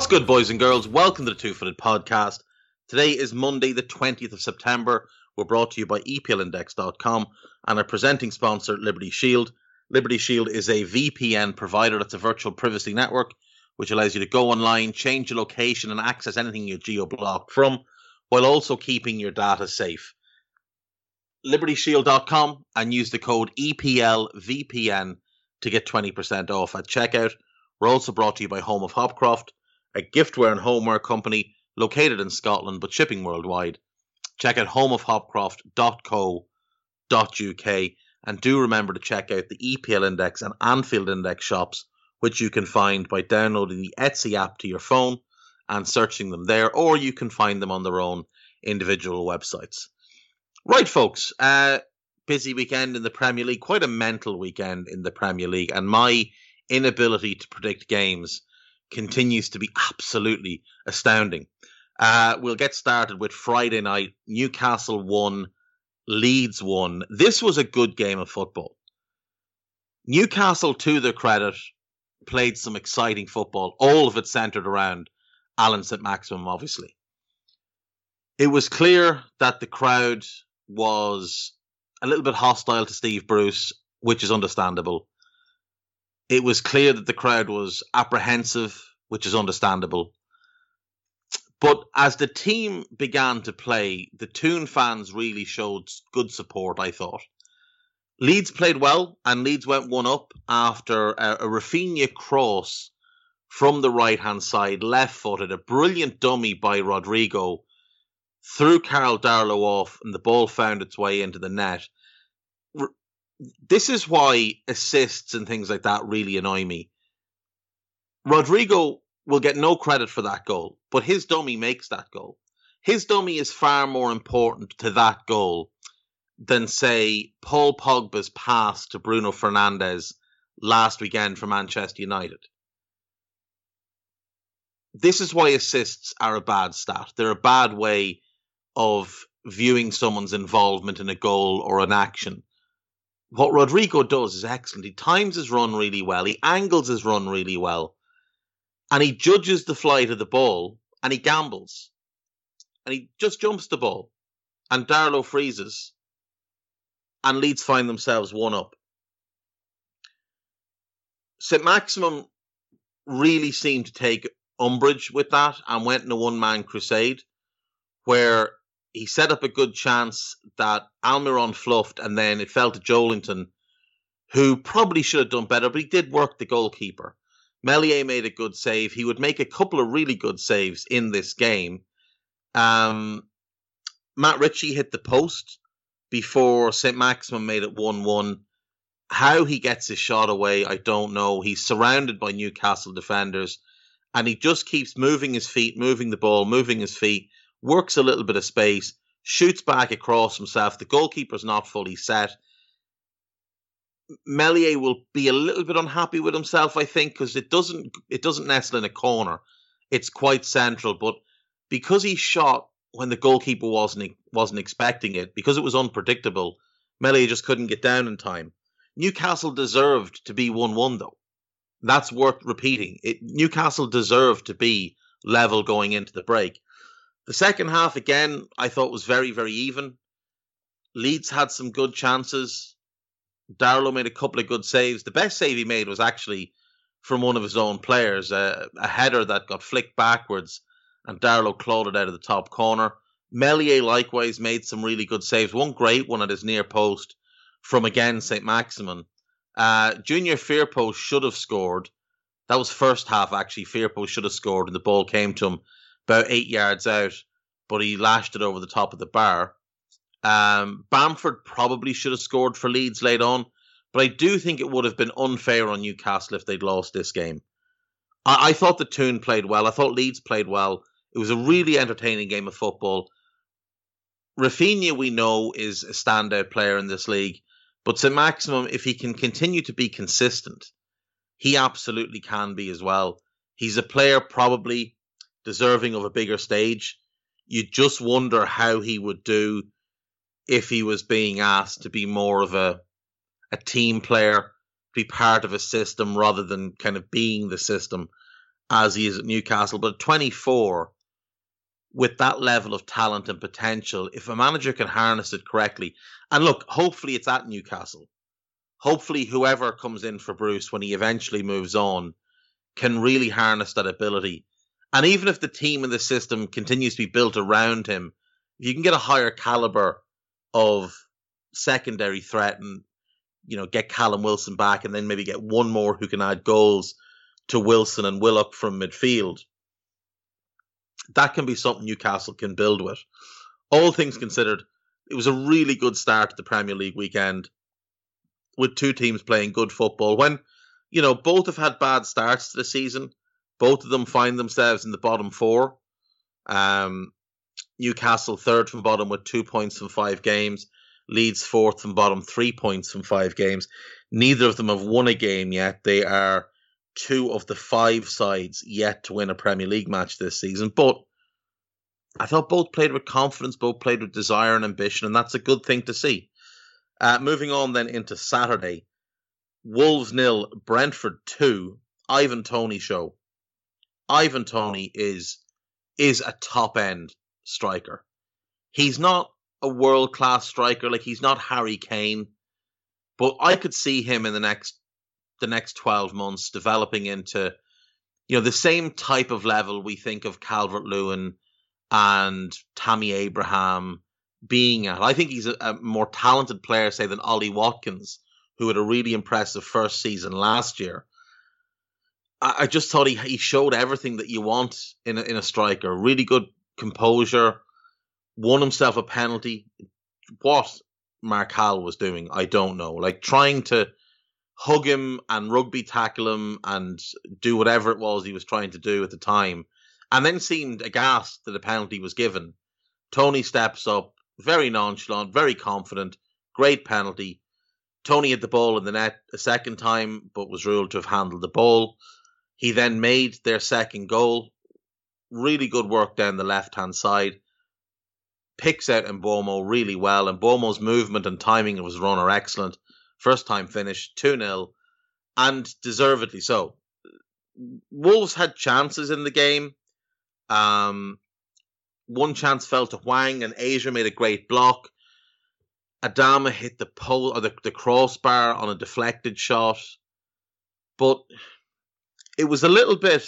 What's good, boys and girls? Welcome to the Two Footed Podcast. Today is Monday, the 20th of September. We're brought to you by EPLindex.com and our presenting sponsor, Liberty Shield. Liberty Shield is a VPN provider that's a virtual privacy network which allows you to go online, change your location, and access anything you're geo blocked from while also keeping your data safe. LibertyShield.com and use the code EPLVPN to get 20% off at checkout. We're also brought to you by Home of Hopcroft a giftware and homeware company located in Scotland but shipping worldwide. Check out homeofhopcroft.co.uk and do remember to check out the EPL Index and Anfield Index shops, which you can find by downloading the Etsy app to your phone and searching them there, or you can find them on their own individual websites. Right, folks, uh, busy weekend in the Premier League, quite a mental weekend in the Premier League, and my inability to predict games continues to be absolutely astounding. Uh, we'll get started with Friday night. Newcastle won, Leeds won. This was a good game of football. Newcastle, to their credit, played some exciting football. All of it centered around Allan St. Maximin, obviously. It was clear that the crowd was a little bit hostile to Steve Bruce, which is understandable. It was clear that the crowd was apprehensive, which is understandable. But as the team began to play, the Toon fans really showed good support, I thought. Leeds played well, and Leeds went one up after a, a Raphinha cross from the right hand side, left footed, a brilliant dummy by Rodrigo, threw Karl Darlow off, and the ball found its way into the net this is why assists and things like that really annoy me. Rodrigo will get no credit for that goal, but his dummy makes that goal. His dummy is far more important to that goal than, say, Paul Pogba's pass to Bruno Fernandes last weekend for Manchester United. This is why assists are a bad stat. They're a bad way of viewing someone's involvement in a goal or an action what Rodrigo does is excellent. He times his run really well. He angles his run really well. And he judges the flight of the ball and he gambles. And he just jumps the ball. And Darlow freezes. And Leeds find themselves one up. St. Maximin really seemed to take umbrage with that and went in a one man crusade where he set up a good chance that Almiron fluffed, and then it fell to Joelinton, who probably should have done better, but he did work the goalkeeper. Meslier made a good save. He would make a couple of really good saves in this game. Um, Matt Ritchie hit the post before St. Maximin made it 1 1. How he gets his shot away, I don't know. He's surrounded by Newcastle defenders and he just keeps moving his feet, moving the ball, moving his feet works a little bit of space, shoots back across himself. The goalkeeper's not fully set. Meslier will be a little bit unhappy with himself, I think, because it doesn't it doesn't nestle in a corner. It's quite central, but because he shot when the goalkeeper wasn't wasn't expecting it, because it was unpredictable, Meslier just couldn't get down in time. Newcastle deserved to be one one though. That's worth repeating. It, Newcastle deserved to be level going into the break. The second half, again, I thought was very, very even. Leeds had some good chances. Darlow made a couple of good saves. The best save he made was actually from one of his own players, a, a header that got flicked backwards, and Darlow clawed it out of the top corner. Meslier likewise made some really good saves. One great one at his near post from again St. Maximin. Uh, Junior Firpo should have scored. That was first half actually. Firpo should have scored, and the ball came to him about eight yards out. but he lashed it over the top of the bar. Um, Bamford probably should have scored for Leeds late on, but I do think it would have been unfair on Newcastle if they'd lost this game. I, I thought the Toon played well. I thought Leeds played well. It was a really entertaining game of football. Raphinha, we know, is a standout player in this league, but to Maximum, if he can continue to be consistent, he absolutely can be as well. He's a player probably deserving of a bigger stage. You just wonder how he would do if he was being asked to be more of a a team player, be part of a system rather than kind of being the system as he is at Newcastle. But 24, with that level of talent and potential, if a manager can harness it correctly, and look, hopefully it's at Newcastle. Hopefully, whoever comes in for Bruce when he eventually moves on can really harness that ability. And even if the team and the system continues to be built around him, if you can get a higher caliber of secondary threat and you know get Callum Wilson back and then maybe get one more who can add goals to Wilson and Willock from midfield, that can be something Newcastle can build with. All things considered, it was a really good start to the Premier League weekend with two teams playing good football. When, you know, both have had bad starts to the season, both of them find themselves in the bottom four. Um, Newcastle third from bottom with two points from five games. Leeds fourth from bottom, three points from five games. Neither of them have won a game yet. They are two of the five sides yet to win a Premier League match this season. But I thought both played with confidence, both played with desire and ambition, and that's a good thing to see. Uh, moving on then into Saturday, Wolves nil, Brentford two. Ivan Toney show. Ivan Toney is is a top end striker. He's not a world class striker, like he's not Harry Kane, but I could see him in the next the next twelve months developing into you know the same type of level we think of Calvert Lewin and Tammy Abraham being at. I think he's a, a, more talented player, say, than Ollie Watkins, who had a really impressive first season last year. I, I just thought he, he showed everything that you want in a, in a striker. Really good composure, won himself a penalty. What Marçal was doing, I don't know. Like trying to hug him and rugby tackle him and do whatever it was he was trying to do at the time, and then seemed aghast that a penalty was given. Toney steps up, very nonchalant, very confident, great penalty. Toney hit the ball in the net a second time, but was ruled to have handled the ball. He then made their second goal. Really good work down the left hand side picks out Mbeumo really well, and Mbeumo's movement and timing of his run are excellent. First time finish, 2 0, and deservedly so. Wolves had chances in the game. Um, one chance fell to Hwang, and Ajer made a great block. Adama hit the pole or the, the crossbar on a deflected shot, but it was a little bit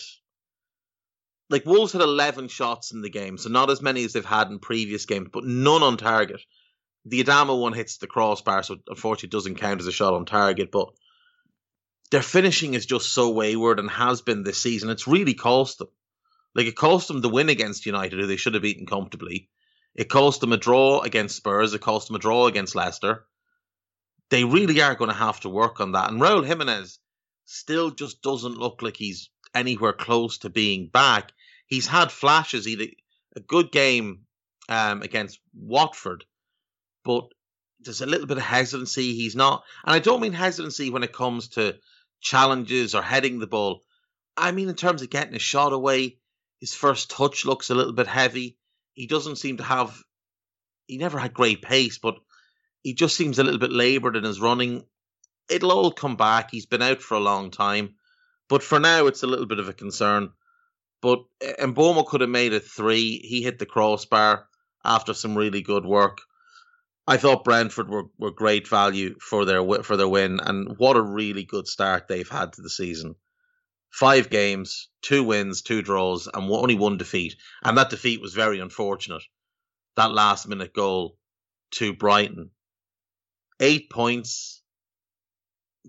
like Wolves had 11 shots in the game, so not as many as they've had in previous games, but none on target. The Adama one hits the crossbar, so unfortunately doesn't count as a shot on target, but their finishing is just so wayward and has been this season. It's really cost them. Like it cost them the win against United, who they should have beaten comfortably. It cost them a draw against Spurs. It cost them a draw against Leicester. They really are going to have to work on that. And Raul Jimenez still just doesn't look like he's anywhere close to being back. He's had flashes. He had a good game um, against Watford, but there's a little bit of hesitancy. He's not, and I don't mean hesitancy when it comes to challenges or heading the ball. I mean in terms of getting a shot away. His first touch looks a little bit heavy. He doesn't seem to have. He never had great pace, but he just seems a little bit laboured in his running. It'll all come back. He's been out for a long time. But for now, it's a little bit of a concern. But eh, Mbeumo could have made it three. He hit the crossbar after some really good work. I thought Brentford were, were great value for their for their win, and what a really good start they've had to the season. Five games, two wins, two draws, and only one defeat, and that defeat was very unfortunate. That last minute goal to Brighton, eight points.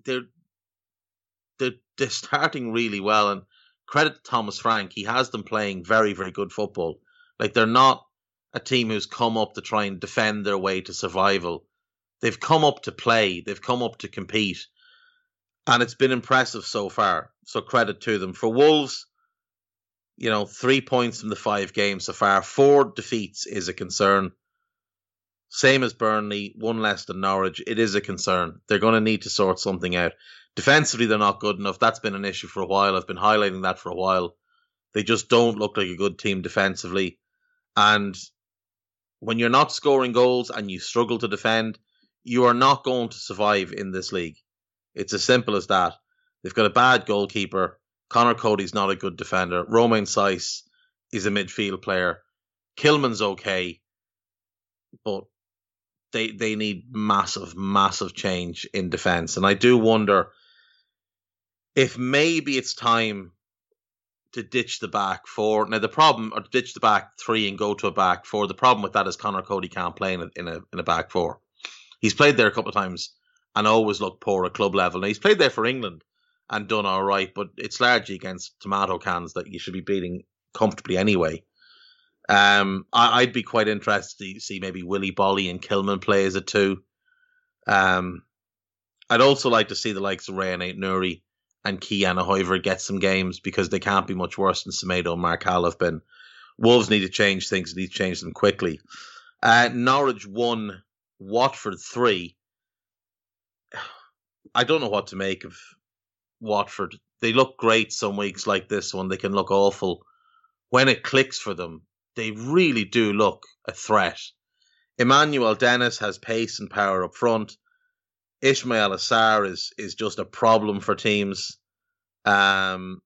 They're they're, they're starting really well, and credit to Thomas Frank. He has them playing very, very good football. Like they're not a team who's come up to try and defend their way to survival. They've come up to play, they've come up to compete, and it's been impressive so far. So credit to them. For Wolves, you know, three points from the five games so far, four defeats is a concern. Same as Burnley, one less than Norwich. It is a concern. They're going to need to sort something out. Defensively, they're not good enough. That's been an issue for a while. I've been highlighting that for a while. They just don't look like a good team defensively. And when you're not scoring goals and you struggle to defend, you are not going to survive in this league. It's as simple as that. They've got a bad goalkeeper. Conor Coady's not a good defender. Romain Saïss is a midfield player. Kilman's okay, but they they need massive, massive change in defence. And I do wonder if maybe it's time to ditch the back four. Now the problem, or ditch the back three and go to a back four. The problem with that is Conor Coady can't play in a in a, in a back four. He's played there a couple of times and always looked poor at club level. Now he's played there for England and done all right, but it's largely against tomato cans that you should be beating comfortably anyway. Um, I, would be quite interested to see maybe Willy Boly and Kilman play as a two. Um, I'd also like to see the likes of Rayan Aït-Nouri and Ki-Jana Hoever get some games because they can't be much worse than Semedo and Mark been. Wolves need to change things, need to change them quickly. Uh, Norwich won, Watford three. I don't know what to make of Watford. They look great some weeks like this one. They can look awful. When it clicks for them, they really do look a threat. Emmanuel Dennis has pace and power up front. Ismaila Sarr is is just a problem for teams. Um,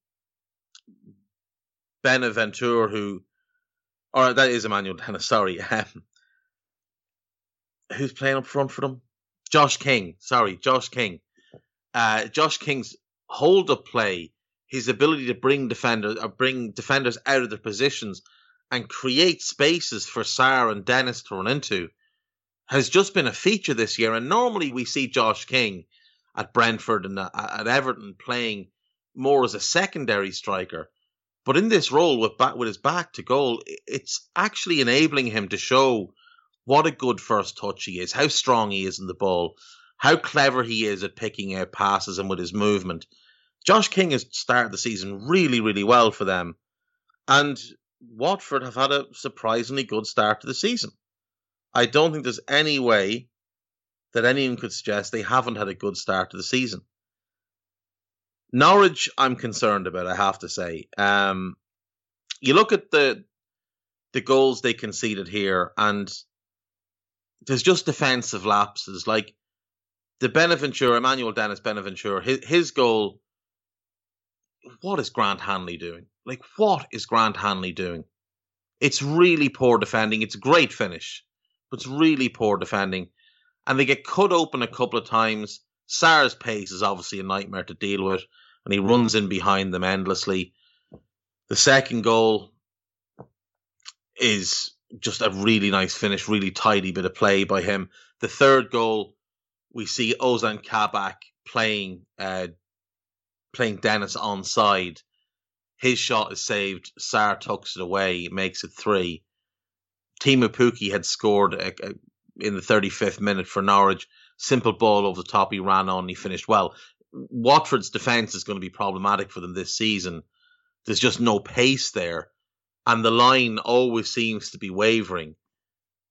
Bonaventure, who, or that is Emmanuel Dennis. Sorry, um, who's playing up front for them? Josh King. Sorry, Josh King. Uh, Josh King's hold up play, his ability to bring defenders, uh, bring defenders out of their positions, and create spaces for Sarr and Dennis to run into has just been a feature this year. And normally we see Josh King at Brentford and uh, at Everton playing more as a secondary striker. But in this role with back, with his back to goal, it's actually enabling him to show what a good first touch he is, how strong he is in the ball, how clever he is at picking out passes and with his movement. Josh King has started the season really, really well for them. And Watford have had a surprisingly good start to the season. I don't think there's any way that anyone could suggest they haven't had a good start to the season. Norwich, I'm concerned about. I have to say. Um, you look at the the goals they conceded here, and there's just defensive lapses. Like the Bonaventure, Emmanuel Dennis Bonaventure, his, his goal. What is Grant Hanley doing? Like, what is Grant Hanley doing? It's really poor defending. It's a great finish, but it's really poor defending. And they get cut open a couple of times. Sarr's pace is obviously a nightmare to deal with, and he runs in behind them endlessly. The second goal is just a really nice finish, really tidy bit of play by him. The third goal, we see Ozan Kabak playing uh, playing Dennis on side his shot is saved. Sarr tucks it away, makes it three. Teemu Pukki had scored a, a, in the 35th minute for Norwich. Simple ball over the top. He ran on. He finished well. Watford's defence is going to be problematic for them this season. There's just no pace there. And the line always seems to be wavering.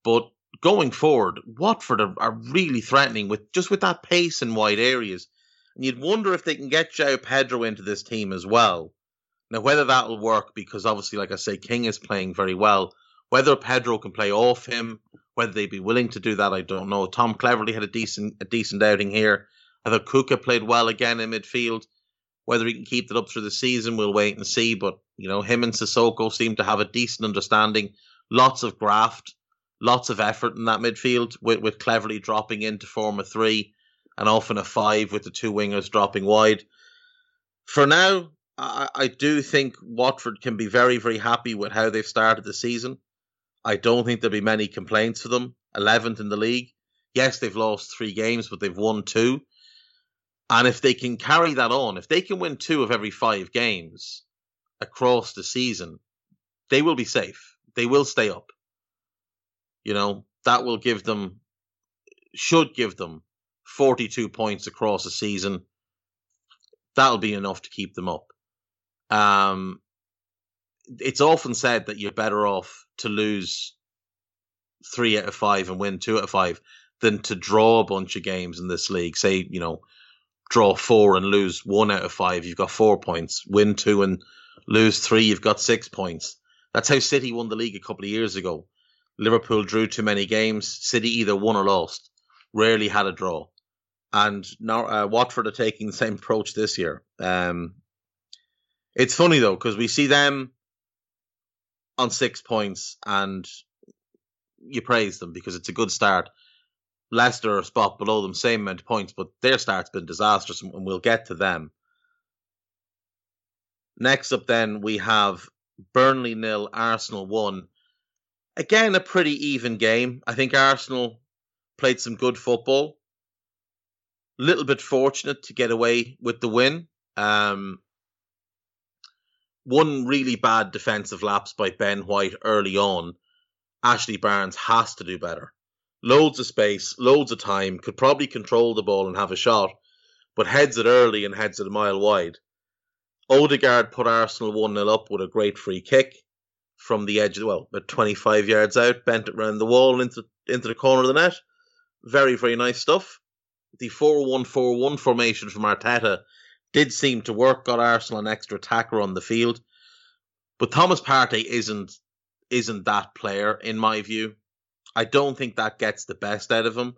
But going forward, Watford are, are really threatening with just with that pace in wide areas. And you'd wonder if they can get João Pedro into this team as well now, whether that'll work, because obviously, like I say, King is playing very well. Whether Pedro can play off him, whether they'd be willing to do that, I don't know. Tom Cleverley had a decent a decent outing here. I thought Kucka played well again in midfield. Whether he can keep that up through the season, we'll wait and see. But you know, him and Sissoko seem to have a decent understanding. Lots of graft, lots of effort in that midfield, with, with Cleverley dropping in to form a three, and often a five with the two wingers dropping wide. For now, I, I do think Watford can be very, very happy with how they've started the season. I don't think there'll be many complaints for them. 11th in the league. Yes, they've lost three games, but they've won two. And if they can carry that on, if they can win two of every five games across the season, they will be safe. They will stay up. You know, that will give them, should give them 42 points across a season. That'll be enough to keep them up. Um, it's often said that you're better off to lose three out of five and win two out of five than to draw a bunch of games in this league. Say, you know, draw four and lose one out of five, you've got four points. Win two and lose three, you've got six points. That's how City won the league a couple of years ago. Liverpool drew too many games. City either won or lost. Rarely had a draw. And now uh, Watford are taking the same approach this year. Um, it's funny though because we see them on six points and you praise them because it's a good start. Leicester are a spot below them, same amount of points, but their start's been disastrous, and we'll get to them. Next up, then we have Burnley nil, Arsenal one. Again, a pretty even game. I think Arsenal played some good football. Little bit fortunate to get away with the win. Um, one really bad defensive lapse by Ben White early on. Ashley Barnes has to do better. Loads of space, loads of time, could probably control the ball and have a shot, but heads it early and heads it a mile wide. Odegaard put Arsenal 1 0 up with a great free kick from the edge, well, about 25 yards out, bent it round the wall into, into the corner of the net. Very, very nice stuff. The 4 1 4 1 formation from Arteta did seem to work, got Arsenal an extra attacker on the field. But Thomas Partey isn't isn't that player in my view. I don't think that gets the best out of him.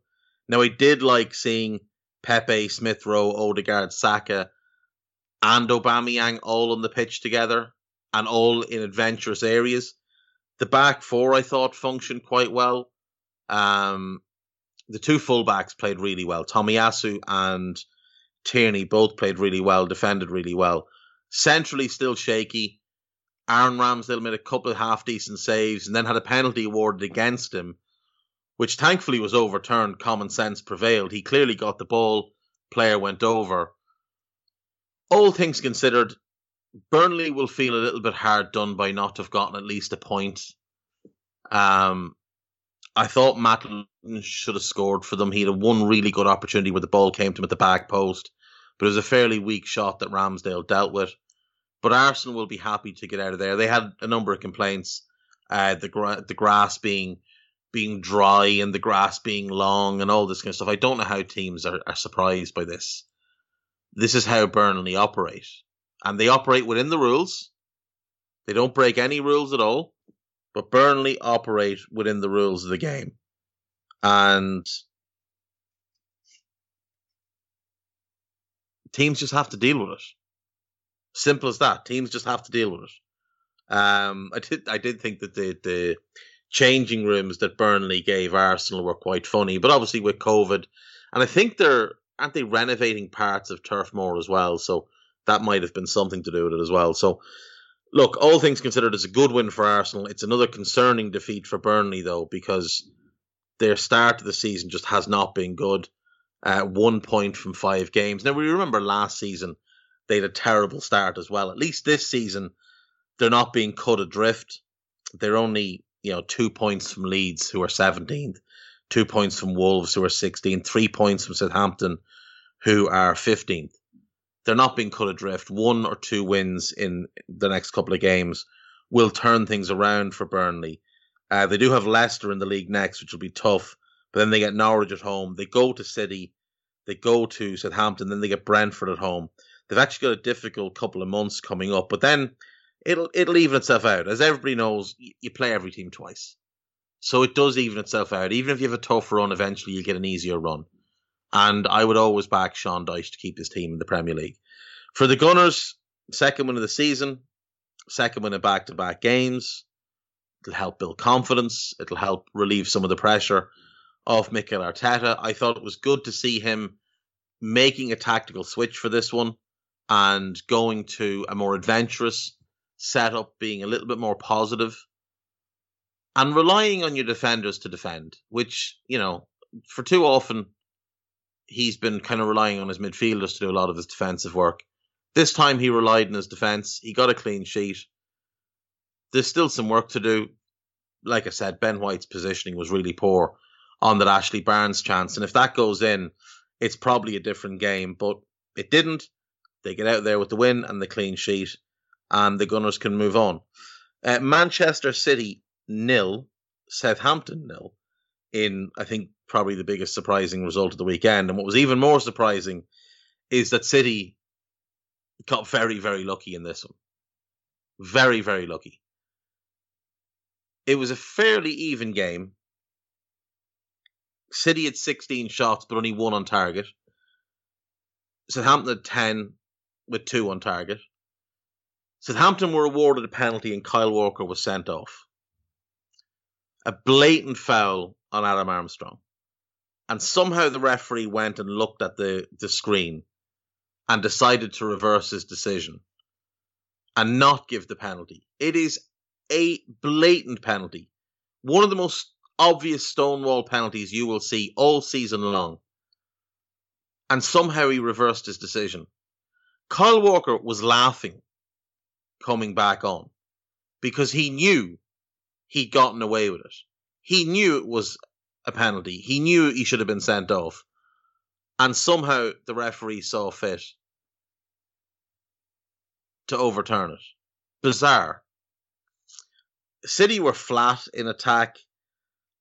Now I did like seeing Pepe, Smith Rowe, Odegaard, Saka, and Aubameyang all on the pitch together and all in adventurous areas. The back four I thought functioned quite well. Um, the two fullbacks played really well. Tomiyasu and Tierney both played really well, defended really well. Centrally, still shaky. Aaron Ramsdale made a couple of half decent saves and then had a penalty awarded against him, which thankfully was overturned. Common sense prevailed. He clearly got the ball, player went over. All things considered, Burnley will feel a little bit hard done by not have gotten at least a point. Um, I thought Matt should have scored for them. He had one really good opportunity where the ball came to him at the back post, but it was a fairly weak shot that Ramsdale dealt with. But Arsenal will be happy to get out of there. They had a number of complaints, uh, the gra- the grass being being dry and the grass being long and all this kind of stuff. I don't know how teams are, are surprised by this. This is how Burnley operate, and they operate within the rules. They don't break any rules at all, but Burnley operate within the rules of the game, and teams just have to deal with it. Simple as that. Teams just have to deal with it. Um, I did. I did think that the the changing rooms that Burnley gave Arsenal were quite funny, but obviously with COVID, and I think they're aren't they renovating parts of Turf Moor as well, so that might have been something to do with it as well. So, look, all things considered, it's a good win for Arsenal. It's another concerning defeat for Burnley though, because their start of the season just has not been good. Uh, one point from five games. Now we remember last season they had a terrible start as well. At least this season, they're not being cut adrift. They're only, you know, two points from Leeds, who are 17th, two points from Wolves, who are 16th, three points from Southampton, who are 15th. They're not being cut adrift. One or two wins in the next couple of games will turn things around for Burnley. Uh, they do have Leicester in the league next, which will be tough. But then they get Norwich at home. They go to City. They go to Southampton. Then they get Brentford at home they've actually got a difficult couple of months coming up, but then it'll it'll even itself out. As everybody knows, you play every team twice, so it does even itself out. Even if you have a tough run, eventually you get an easier run. And I would always back Sean Dyche to keep his team in the Premier League. For the Gunners, second win of the season, second win of back to back games. It'll help build confidence. It'll help relieve some of the pressure of Mikel Arteta. I thought it was good to see him making a tactical switch for this one and going to a more adventurous setup, being a little bit more positive, and relying on your defenders to defend, which, you know, for too often he's been kind of relying on his midfielders to do a lot of his defensive work. This time he relied on his defense. He got a clean sheet. There's still some work to do. like I said, Ben White's positioning was really poor on that Ashley Barnes chance. And if that goes in, it's probably a different game. But it didn't. They get out there with the win and the clean sheet, and the Gunners can move on. Uh, Manchester City nil, Southampton nil, in I think probably the biggest surprising result of the weekend. And what was even more surprising is that City got very, very lucky in this one. Very, very lucky. It was a fairly even game. City had 16 shots, but only one on target. Southampton had 10 with two on target. Southampton were awarded a penalty and Kyle Walker was sent off. A blatant foul on Adam Armstrong. And somehow the referee went and looked at the, the screen and decided to reverse his decision and not give the penalty. It is a blatant penalty. One of the most obvious stonewall penalties you will see all season long. And somehow he reversed his decision. Kyle Walker was laughing coming back on because he knew he'd gotten away with it. He knew it was a penalty. He knew he should have been sent off. And somehow the referee saw fit to overturn it. Bizarre. City were flat in attack.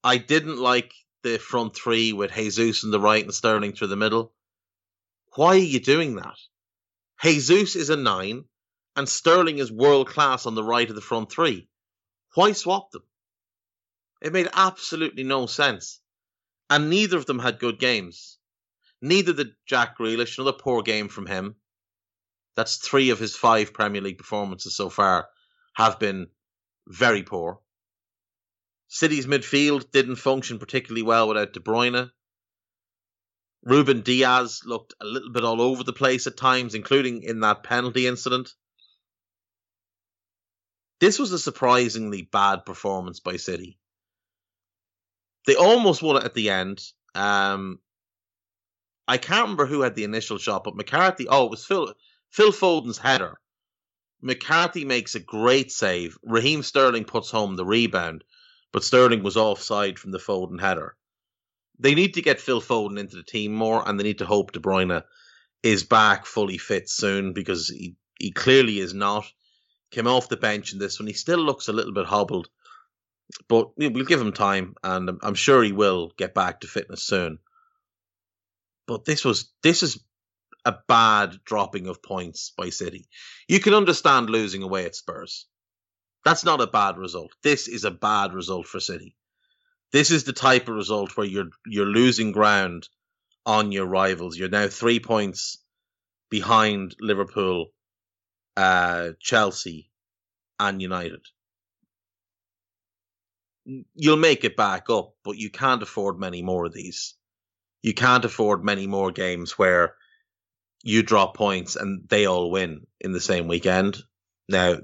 I didn't like the front three with Jesus in the right and Sterling through the middle. Why are you doing that? Jesus is a nine and Sterling is world class on the right of the front three. Why swap them? It made absolutely no sense. And neither of them had good games. Neither did Jack Grealish, another poor game from him. That's three of his five Premier League performances so far have been very poor. City's midfield didn't function particularly well without De Bruyne. Ruben Dias looked a little bit all over the place at times, including in that penalty incident. This was a surprisingly bad performance by City. They almost won it at the end. Um, I can't remember who had the initial shot, but McCarthy. Oh, it was Phil Phil Foden's header. McCarthy makes a great save. Raheem Sterling puts home the rebound, but Sterling was offside from the Foden header. They need to get Phil Foden into the team more, and they need to hope De Bruyne is back fully fit soon because he, he clearly is not. Came off the bench in this one. He still looks a little bit hobbled, but we'll give him time, and I'm sure he will get back to fitness soon. But this was this is a bad dropping of points by City. You can understand losing away at Spurs. That's not a bad result. This is a bad result for City. This is the type of result where you're you're losing ground on your rivals. You're now three points behind Liverpool, uh, Chelsea, and United. You'll make it back up, but you can't afford many more of these. You can't afford many more games where you drop points and they all win in the same weekend. Now,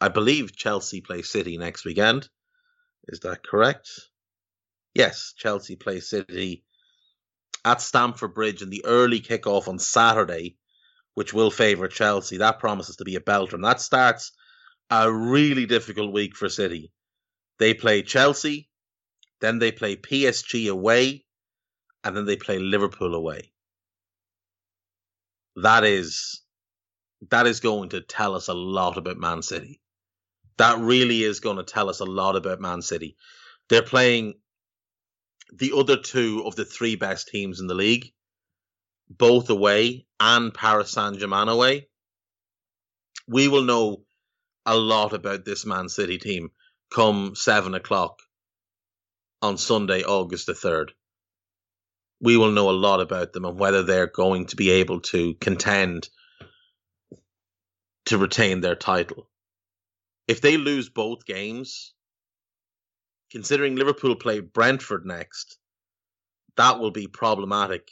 I believe Chelsea play City next weekend. Is that correct? Yes, Chelsea play City at Stamford Bridge in the early kickoff on Saturday, which will favour Chelsea. That promises to be a belter. And that starts a really difficult week for City. They play Chelsea, then they play PSG away, and then they play Liverpool away that is that is going to tell us a lot about Man City. That really is going to tell us a lot about Man City. They're playing the other two of the three best teams in the league, both away, and Paris Saint Germain away. We will know a lot about this Man City team come seven o'clock on Sunday, August the 3rd we will know a lot about them and whether they're going to be able to contend to retain their title. If they lose both games, considering Liverpool play Brentford next, that will be problematic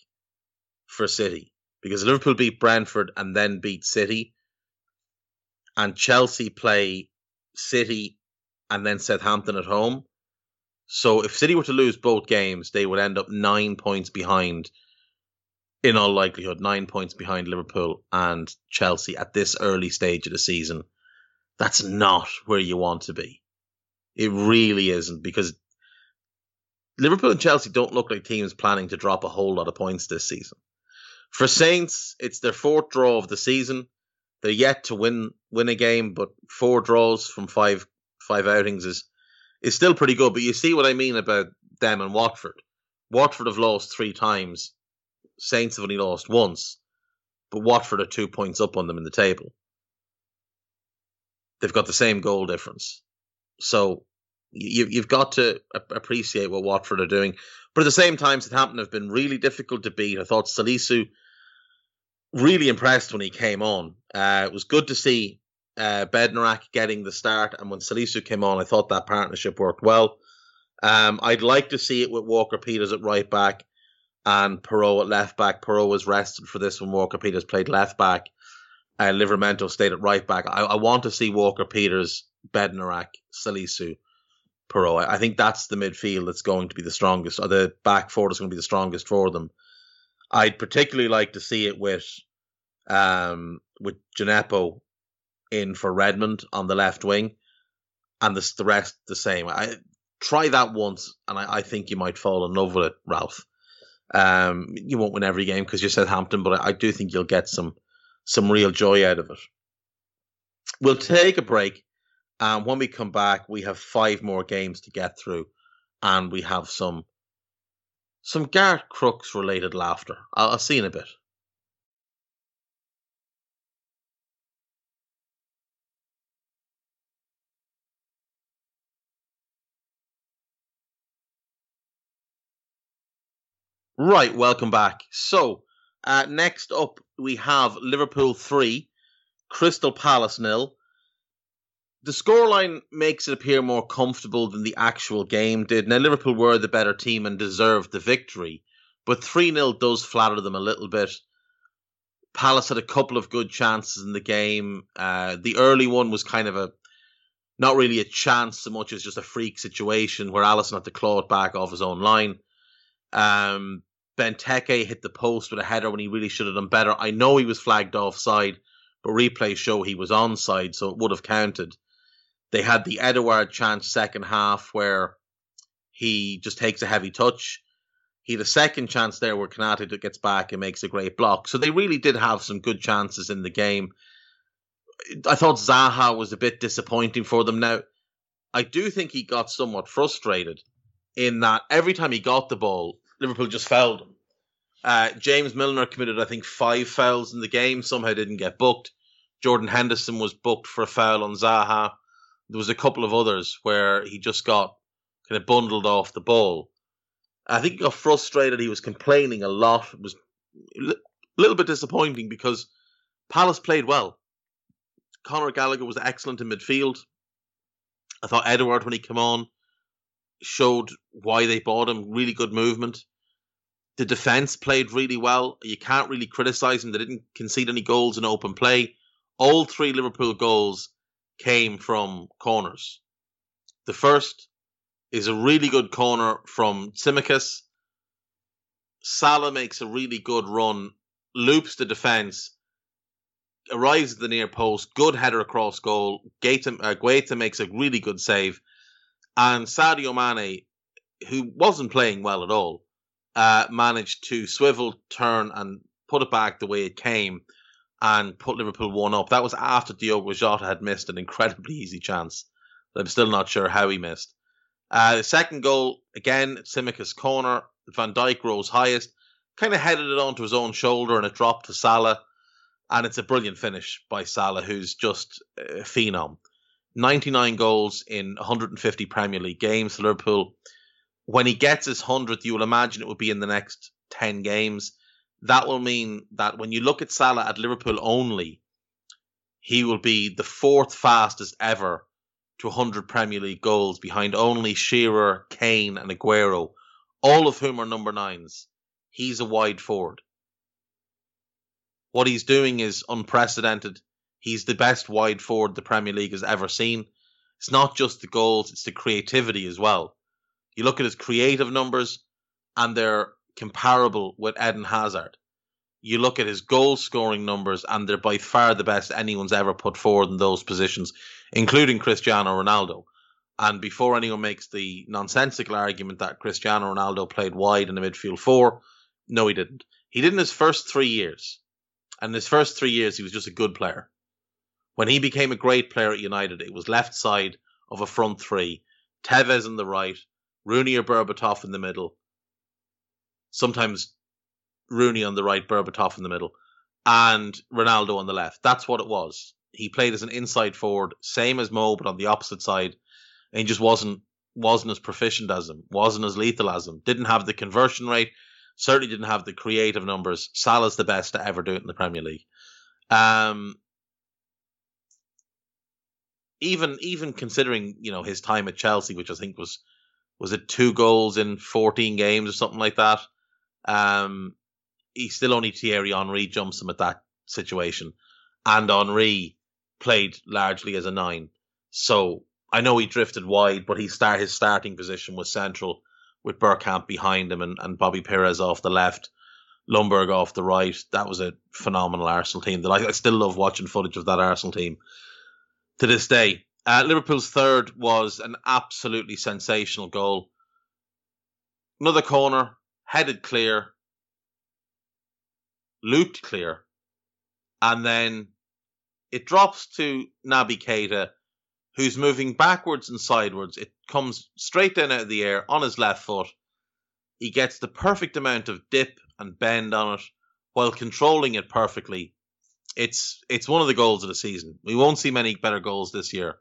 for City because Liverpool beat Brentford and then beat City, and Chelsea play City and then Southampton at home. So if City were to lose both games, they would end up nine points behind, in all likelihood, nine points behind Liverpool and Chelsea at this early stage of the season. That's not where you want to be. It really isn't because Liverpool and Chelsea don't look like teams planning to drop a whole lot of points this season. For Saints, it's their fourth draw of the season. They're yet to win win a game, but four draws from five five outings is is still pretty good. But you see what I mean about them and Watford. Watford have lost three times. Saints have only lost once, but Watford are two points up on them in the table. They've got the same goal difference. So you, you've got to appreciate what Watford are doing. But at the same time, Southampton have been really difficult to beat. I thought Salisu really impressed when he came on. Uh, it was good to see uh, Bednarek getting the start, and when Salisu came on, I thought that partnership worked well. Um, I'd like to see it with Walker Peters at right back and Perraud at left back. Perraud was rested for this when Walker Peters played left back. Uh, Livramento stayed at right back. I, I want to see Walker Peters, Bednarek, Salisu Perraud. I think that's the midfield that's going to be the strongest, or the back four is going to be the strongest for them. I'd particularly like to see it with um, with Djenepo in for Redmond on the left wing, and the, the rest the same. I try that once, and I, I think you might fall in love with it, Ralph. Um, you won't win every game because you're Southampton, but I, I do think you'll get some some real joy out of it. We'll take a break and when we come back, we have five more games to get through, and we have some some Garth Crooks related laughter. I'll, I'll see you in a bit. Right, welcome back. So, uh, next up we have Liverpool 3, Crystal Palace nil the scoreline makes it appear more comfortable than the actual game did. Now, Liverpool were the better team and deserved the victory, but 3 0 does flatter them a little bit. Palace had a couple of good chances in the game. Uh, the early one was kind of a not really a chance so much as just a freak situation where Alisson had to claw it back off his own line. Um, Benteke hit the post with a header when he really should have done better. I know he was flagged offside, but replays show he was onside, so it would have counted. They had the Edouard chance second half where he just takes a heavy touch. He had a second chance there where Konate gets back and makes a great block. So they really did have some good chances in the game. I thought Zaha was a bit disappointing for them. Now, I do think he got somewhat frustrated in that every time he got the ball, Liverpool just fouled him. Uh, James Milner committed, I think, five fouls in the game, somehow didn't get booked. Jordan Henderson was booked for a foul on Zaha. There was a couple of others where he just got kind of bundled off the ball. I think he got frustrated. He was complaining a lot. It was a little bit disappointing because Palace played well. Conor Gallagher was excellent in midfield. I thought Edouard, when he came on, showed why they bought him. Really good movement. The defense played really well. You can't really criticize them. They didn't concede any goals in open play. All three Liverpool goals came from corners. The first is a really good corner from Tsimikas. Salah makes a really good run, loops the defence, arrives at the near post, good header across goal. Guaita, uh, Guaita makes a really good save. And Sadio Mane, who wasn't playing well at all, uh, managed to swivel, turn, and put it back the way it came and put Liverpool one up. That was after Diogo Jota had missed an incredibly easy chance. I'm still not sure how he missed. Uh, the second goal, again, Tsimikas' corner. Van Dijk rose highest, kind of headed it onto his own shoulder and it dropped to Salah. And it's a brilliant finish by Salah, who's just a phenom. 99 goals in 150 Premier League games for Liverpool. When he gets his 100th, you will imagine it would be in the next 10 games that will mean that when you look at Salah at Liverpool only, he will be the fourth fastest ever to 100 Premier League goals behind only Shearer, Kane, and Aguero, all of whom are number nines. He's a wide forward. What he's doing is unprecedented. He's the best wide forward the Premier League has ever seen. It's not just the goals, it's the creativity as well. You look at his creative numbers, and they're comparable with Eden Hazard. You look at his goal scoring numbers, and they're by far the best anyone's ever put forward in those positions, including Cristiano Ronaldo. And before anyone makes the nonsensical argument that Cristiano Ronaldo played wide in the midfield four, no, he didn't. He did in his first three years. And in his first three years, he was just a good player. When he became a great player at United, it was left side of a front three, Tevez on the right, Rooney or Berbatov in the middle, sometimes Rooney on the right, Berbatov in the middle, and Ronaldo on the left. That's what it was. He played as an inside forward, same as Mo, but on the opposite side, and he just wasn't wasn't as proficient as him, wasn't as lethal as him, didn't have the conversion rate, certainly didn't have the creative numbers. Salah's the best to ever do it in the Premier League. Um, even even considering you know his time at Chelsea, which I think was was it two goals in fourteen games or something like that. Um, he's still only Thierry Henry jumps him at that situation, and Henry played largely as a nine. So I know he drifted wide, but he start his starting position was central with Bergkamp behind him and, and Bobby Pires off the left, Ljungberg off the right. That was a phenomenal Arsenal team. That I, I still love watching footage of that Arsenal team to this day. Uh, Liverpool's third was an absolutely sensational goal. Another corner, headed clear, looped clear, and then it drops to Naby Keita, who's moving backwards and sideways. It comes straight down out of the air on his left foot. He gets the perfect amount of dip and bend on it while controlling it perfectly it's it's one of the goals of the season. We won't see many better goals this year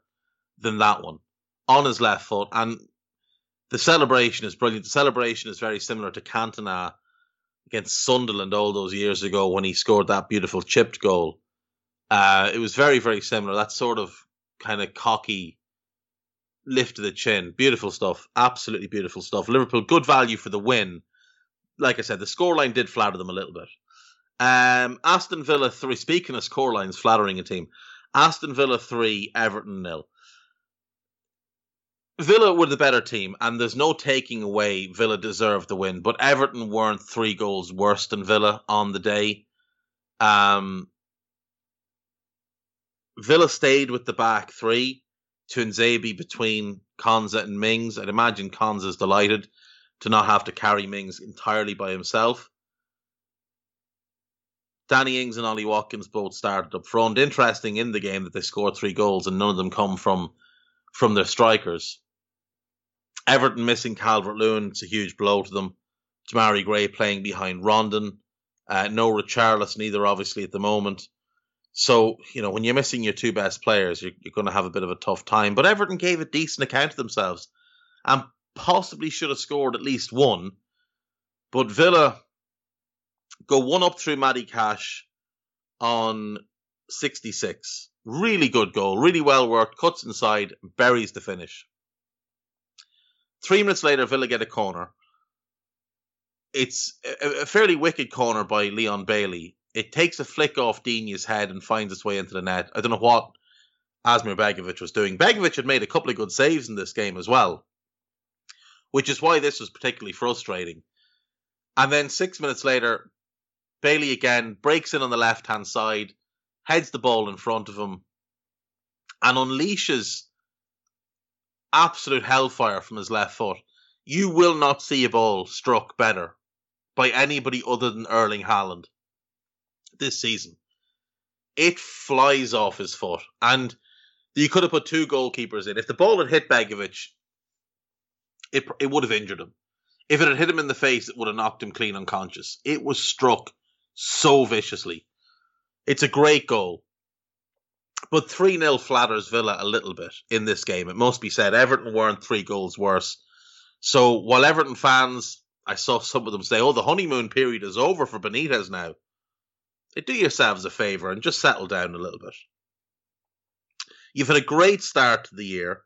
than that one on his left foot, and the celebration is brilliant. The celebration is very similar to Cantona against Sunderland all those years ago when he scored that beautiful chipped goal. Uh, it was very very similar. That sort of kind of cocky lift of the chin. Beautiful stuff. Absolutely beautiful stuff. Liverpool good value for the win. Like I said, the scoreline did flatter them a little bit. Um, Aston Villa three. Speaking of scorelines, flattering a team. Aston Villa three, Everton nil. Villa were the better team, and there's no taking away Villa deserved the win, but Everton weren't three goals worse than Villa on the day. Um, Villa stayed with the back three, Tuanzebe between Konsa and Mings. I'd imagine Konsa's delighted to not have to carry Mings entirely by himself. Danny Ings and Ollie Watkins both started up front. Interesting in the game that they scored three goals and none of them come from from their strikers. Everton missing Calvert Lewin, it's a huge blow to them. Demarai Gray playing behind Rondon. Uh, no Richarlison either, obviously, at the moment. So, you know, when you're missing your two best players, you're, you're going to have a bit of a tough time. But Everton gave a decent account of themselves and possibly should have scored at least one. But Villa go one up through Matty Cash on 66. Really good goal, really well worked, cuts inside, buries the finish. Three minutes later, Villa get a corner. It's a, fairly wicked corner by Leon Bailey. It takes a flick off Digne's head and finds its way into the net. I don't know what Asmir Begovic was doing. Begovic had made a couple of good saves in this game as well, which is why this was particularly frustrating. And then six minutes later, Bailey again breaks in on the left hand side, heads the ball in front of him, and unleashes absolute hellfire from his left foot. You will not see a ball struck better by anybody other than Erling Haaland this season. It flies off his foot, and you could have put two goalkeepers in. If the ball had hit Begovic, it it would have injured him. If it had hit him in the face, it would have knocked him clean unconscious. It was struck so viciously. It's a great goal. But 3 0 flatters Villa a little bit in this game. It must be said, Everton weren't three goals worse. So while Everton fans, I saw some of them say, oh, the honeymoon period is over for Benitez now. Eh, do yourselves a favour and just settle down a little bit. You've had a great start to the year.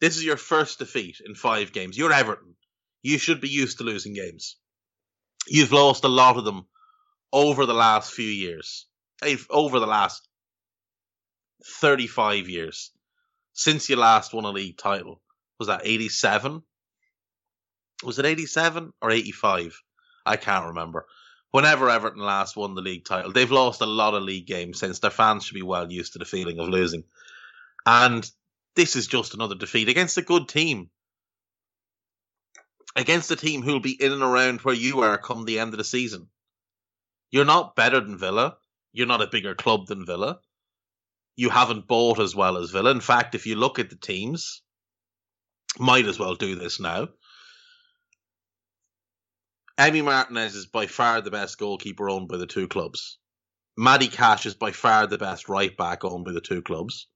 This is your first defeat in five games. You're Everton. You should be used to losing games you've lost a lot of them over the last few years, eh, over the last 35 years since you last won a league title. Was that 87? Was it 87 or 85? I can't remember. Whenever Everton last won the league title, they've lost a lot of league games since their fans should be well used to the feeling of losing. And this is just another defeat against a good team. Against a team who'll be in and around where you are come the end of the season. You're not better than Villa. You're not a bigger club than Villa. You haven't bought as well as Villa. In fact, if you look at the teams, might as well do this now. Emi Martinez is by far the best goalkeeper owned by the two clubs. Matty Cash is by far the best right back owned by the two clubs.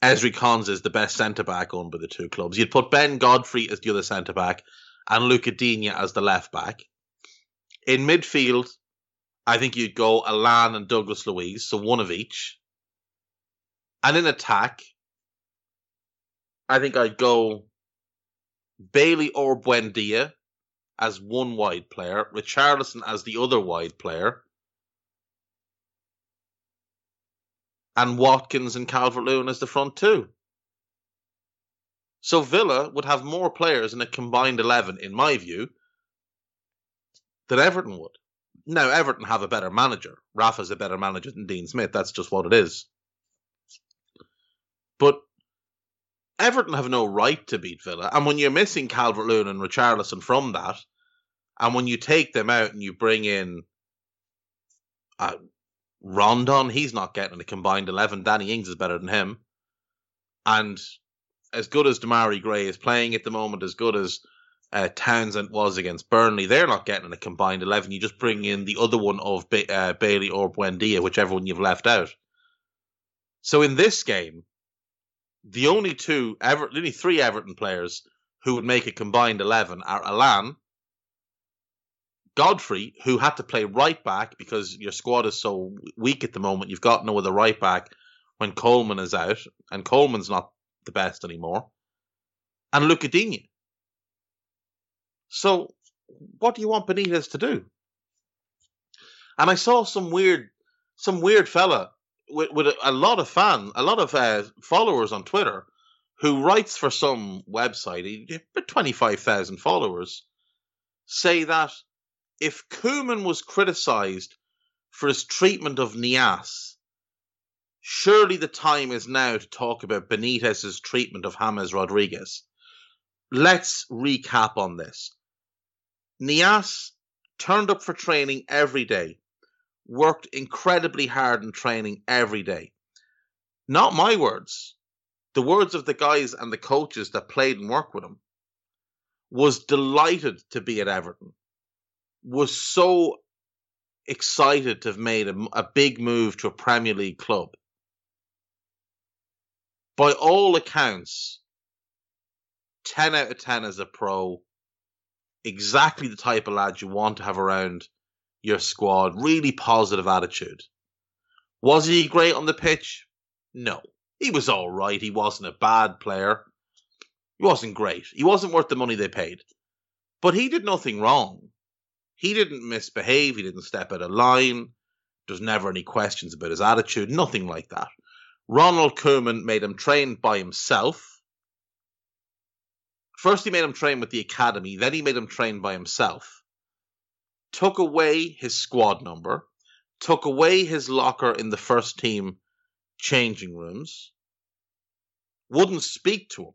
Ezri Konsa is the best centre back owned by the two clubs. You'd put Ben Godfrey as the other centre back and Lucas Digne as the left back. In midfield, I think you'd go Allan and Douglas Luiz, so one of each. And in attack, I think I'd go Bailey or Buendia as one wide player, Richarlison as the other wide player, and Watkins and Calvert Lewin as the front two. So Villa would have more players in a combined 11, in my view, than Everton would. Now, Everton have a better manager. Rafa's a better manager than Dean Smith. That's just what it is. But Everton have no right to beat Villa. And when you're missing Calvert Lewin and Richarlison from that, and when you take them out and you bring in uh, Rondon, he's not getting a combined 11. Danny Ings is better than him. And as good as Demarai Gray is playing at the moment, as good as uh, Townsend was against Burnley, they're not getting a combined 11. You just bring in the other one of ba- uh, Bailey or Buendia, whichever one you've left out. So in this game, the only two, Ever- only three Everton players who would make a combined 11 are Allan, Godfrey, who had to play right back because your squad is so weak at the moment, you've got no other right back when Coleman is out, and Coleman's not the best anymore, and Lucas Digne. So, what do you want Benitez to do? And I saw some weird, some weird fella with, with a, a lot of fans, a lot of uh, followers on Twitter, who writes for some website, he, twenty five thousand followers, say that if Koeman was criticised for his treatment of Niasse, surely the time is now to talk about Benitez's treatment of James Rodriguez. Let's recap on this. Niasse turned up for training every day, worked incredibly hard in training every day. Not my words, the words of the guys and the coaches that played and worked with him. Was delighted to be at Everton was so excited to have made a, a big move to a Premier League club. By all accounts, 10 out of 10 as a pro, exactly the type of lad you want to have around your squad, really positive attitude. Was he great on the pitch? No. He was all right. He wasn't a bad player. He wasn't great. He wasn't worth the money they paid. But he did nothing wrong. He didn't misbehave. He didn't step out of line. There's never any questions about his attitude. Nothing like that. Ronald Koeman made him train by himself. First, he made him train with the academy. Then, he made him train by himself. Took away his squad number. Took away his locker in the first team changing rooms. Wouldn't speak to him.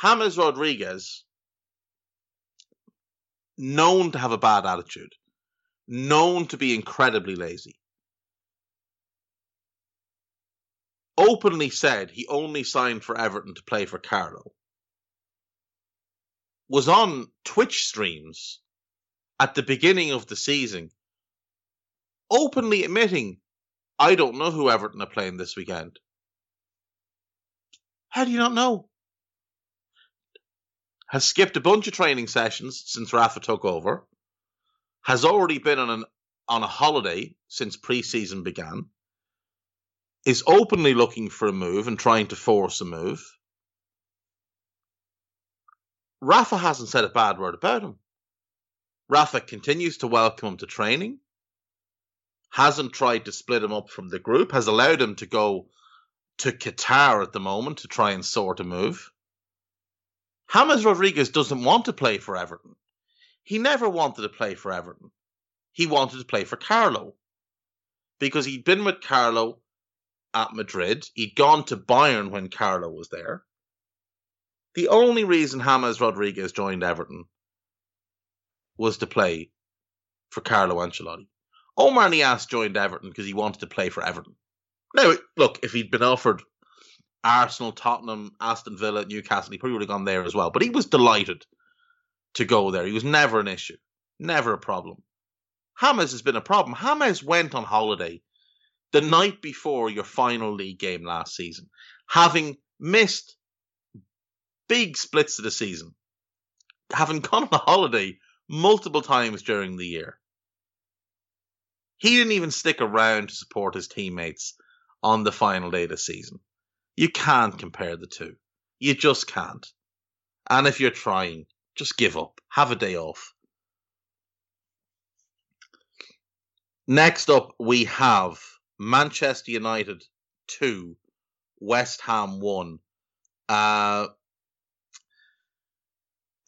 James Rodriguez known to have a bad attitude, known to be incredibly lazy. Openly said he only signed for Everton to play for Carlo. Was on Twitch streams at the beginning of the season, openly admitting, I don't know who Everton are playing this weekend. How do you not know? has skipped a bunch of training sessions since Rafa took over, has already been on an on a holiday since preseason began, is openly looking for a move and trying to force a move. Rafa hasn't said a bad word about him. Rafa continues to welcome him to training, hasn't tried to split him up from the group, has allowed him to go to Qatar at the moment to try and sort a move. James Rodriguez doesn't want to play for Everton. He never wanted to play for Everton. He wanted to play for Carlo because he'd been with Carlo at Madrid. He'd gone to Bayern when Carlo was there. The only reason James Rodriguez joined Everton was to play for Carlo Ancelotti. Omar Niasse joined Everton because he wanted to play for Everton. Now, look, if he'd been offered Arsenal, Tottenham, Aston Villa, Newcastle, he probably would have gone there as well. But he was delighted to go there. He was never an issue, never a problem. James has been a problem. James went on holiday the night before your final league game last season, having missed big splits of the season, having gone on a holiday multiple times during the year. He didn't even stick around to support his teammates on the final day of the season. You can't compare the two. You just can't. And if you're trying, just give up. Have a day off. Next up, we have Manchester United 2, West Ham 1. Uh,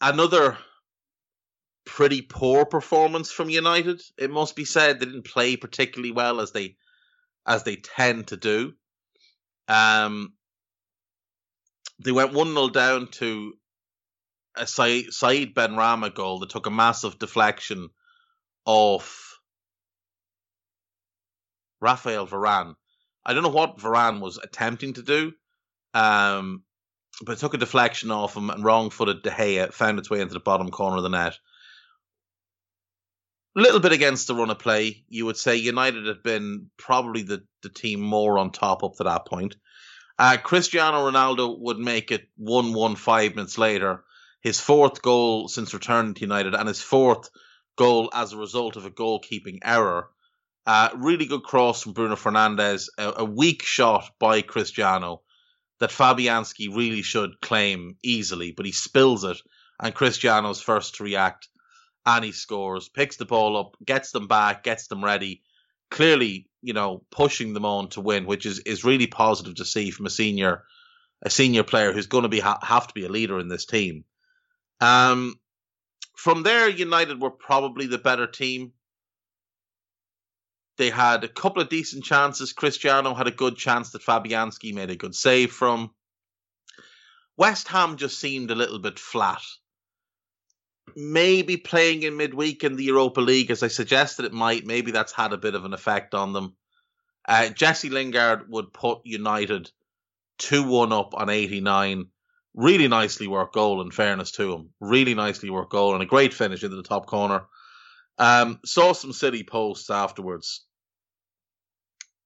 another pretty poor performance from United. It must be said they didn't play particularly well as they as they tend to do. Um, they went one 0 down to a Said, Said Benrahma goal that took a massive deflection off Rafael Varane. I don't know what Varane was attempting to do, um, but took a deflection off him and wrong-footed De Gea found its way into the bottom corner of the net. A little bit against the run of play, you would say United had been probably the, the team more on top up to that point. Uh, Cristiano Ronaldo would make it 1 1 five minutes later. His fourth goal since returning to United, and his fourth goal as a result of a goalkeeping error. Uh, really good cross from Bruno Fernandes, a, a weak shot by Cristiano that Fabianski really should claim easily, but he spills it, and Cristiano's first to react, and he scores, picks the ball up, gets them back, gets them ready. Clearly, you know, pushing them on to win, which is, is really positive to see from a senior a senior player who's going to be ha- have to be a leader in this team. Um, from there, United were probably the better team. They had a couple of decent chances. Cristiano had a good chance that Fabianski made a good save from. West Ham just seemed a little bit flat. Maybe playing in midweek in the Europa League, as I suggested it might, maybe that's had a bit of an effect on them. Uh, Jesse Lingard would put United 2 1 up on 89. Really nicely worked goal, in fairness to him. Really nicely worked goal and a great finish into the top corner. Um, saw some city posts afterwards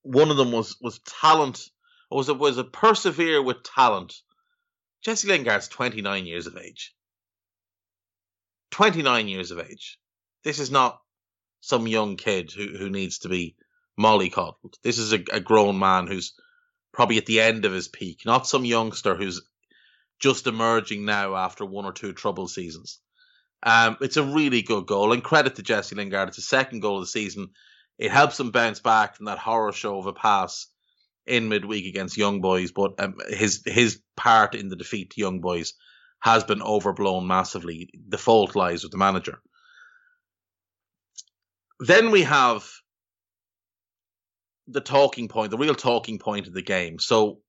one of them was was talent. Or was it was a persevere with talent? Jesse Lingard's twenty nine years of age. Twenty nine years of age. This is not some young kid who, who needs to be mollycoddled. This is a, a grown man who's probably at the end of his peak, not some youngster who's just emerging now after one or two trouble seasons. Um, it's a really good goal, and credit to Jesse Lingard. It's the second goal of the season it helps him bounce back from that horror show of a pass in midweek against Young Boys. But um, his his part in the defeat to Young Boys has been overblown massively. The fault lies with the manager. Then we have the talking point, the real talking point of the game. So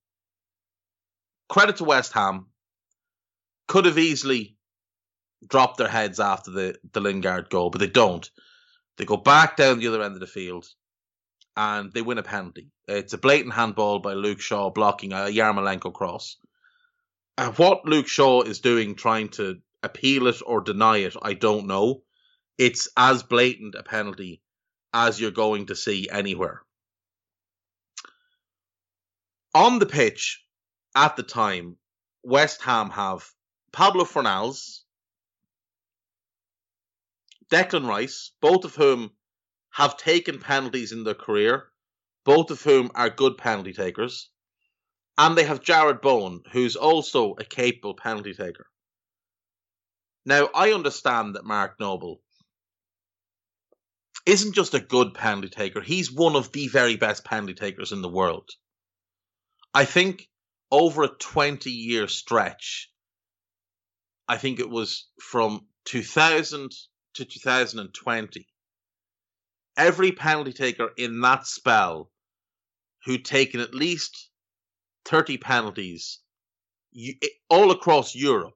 credit to West Ham. Could have easily dropped their heads after the, the Lingard goal, but they don't. They go back down the other end of the field and they win a penalty. It's a blatant handball by Luke Shaw blocking a Yarmolenko cross. And what Luke Shaw is doing, trying to appeal it or deny it, I don't know. It's as blatant a penalty as you're going to see anywhere. On the pitch at the time, West Ham have Pablo Fornals, Declan Rice, both of whom have taken penalties in their career, both of whom are good penalty takers. And they have Jarrod Bowen, who's also a capable penalty taker. Now, I understand that Mark Noble isn't just a good penalty taker, he's one of the very best penalty takers in the world. I think over a 20 year stretch, I think it was from 2000 to 2020, every penalty taker in that spell who'd taken at least 30 penalties eh, all across Europe.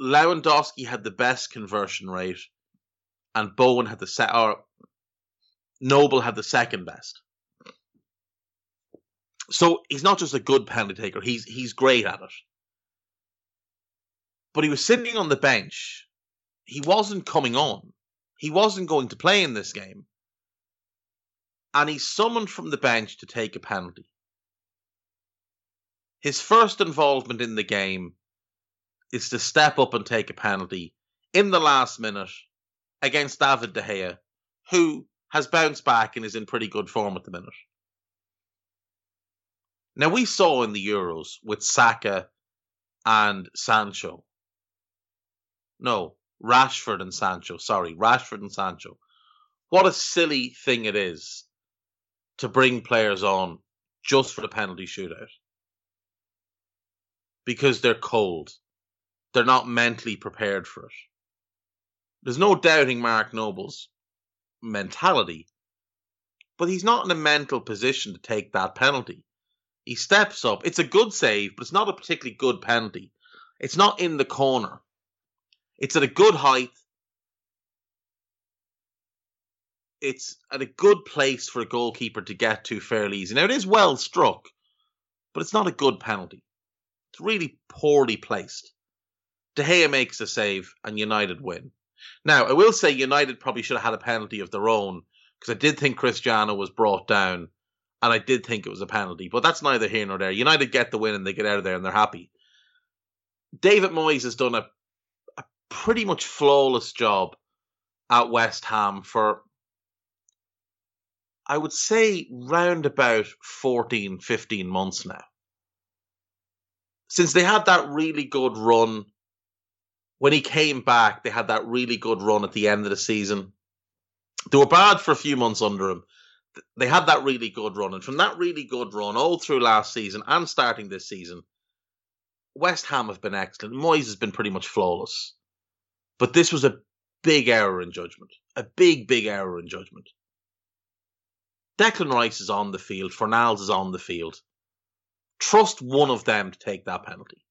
Lewandowski had the best conversion rate, and Bowen had the set, or Noble had the second best. So he's not just a good penalty taker; he's he's great at it. But he was sitting on the bench. He wasn't coming on. He wasn't going to play in this game. And he's summoned from the bench to take a penalty. His first involvement in the game is to step up and take a penalty in the last minute against David De Gea, who has bounced back and is in pretty good form at the minute. Now, we saw in the Euros with Saka and Sancho. No, Rashford and Sancho. Sorry, Rashford and Sancho. What a silly thing it is to bring players on just for the penalty shootout. Because they're cold. They're not mentally prepared for it. There's no doubting Mark Noble's mentality, but he's not in a mental position to take that penalty. He steps up. It's a good save, but it's not a particularly good penalty. It's not in the corner. It's at a good height. It's at a good place for a goalkeeper to get to fairly easy. Now, it is well struck, but it's not a good penalty. It's really poorly placed. De Gea makes a save, and United win. Now, I will say United probably should have had a penalty of their own because I did think Cristiano was brought down and I did think it was a penalty, but that's neither here nor there. United get the win and they get out of there and they're happy. David Moyes has done a, a pretty much flawless job at West Ham for, I would say, round about 14, 15 months now. Since they had that really good run, when he came back, they had that really good run at the end of the season. They were bad for a few months under him they had that really good run, and from that really good run all through last season and starting this season, West Ham have been excellent. Moyes has been pretty much flawless, but this was a big error in judgment, a big, big error in judgment. Declan Rice is on the field, Fornals is on the field. Trust one of them to take that penalty.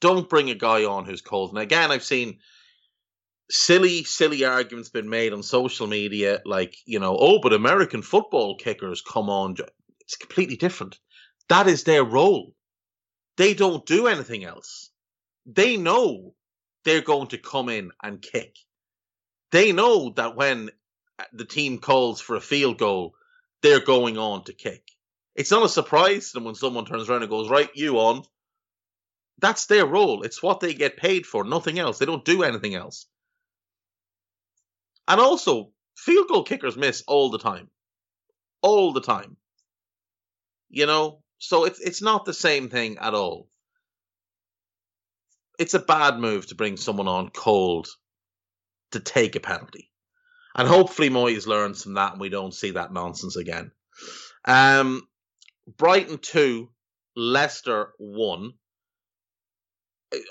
Don't bring a guy on who's cold. And again, I've seen silly, silly arguments been made on social media, like, you know, oh, but American football kickers come on. It's completely different. That is their role. They don't do anything else. They know they're going to come in and kick. They know that when the team calls for a field goal, they're going on to kick. It's not a surprise to them when someone turns around and goes, right, you on. That's their role. It's what they get paid for, nothing else. They don't do anything else. And also, field goal kickers miss all the time. All the time. You know? So it's it's not the same thing at all. It's a bad move to bring someone on cold to take a penalty. And hopefully Moyes learns from that and we don't see that nonsense again. Um, Brighton 2, Leicester 1.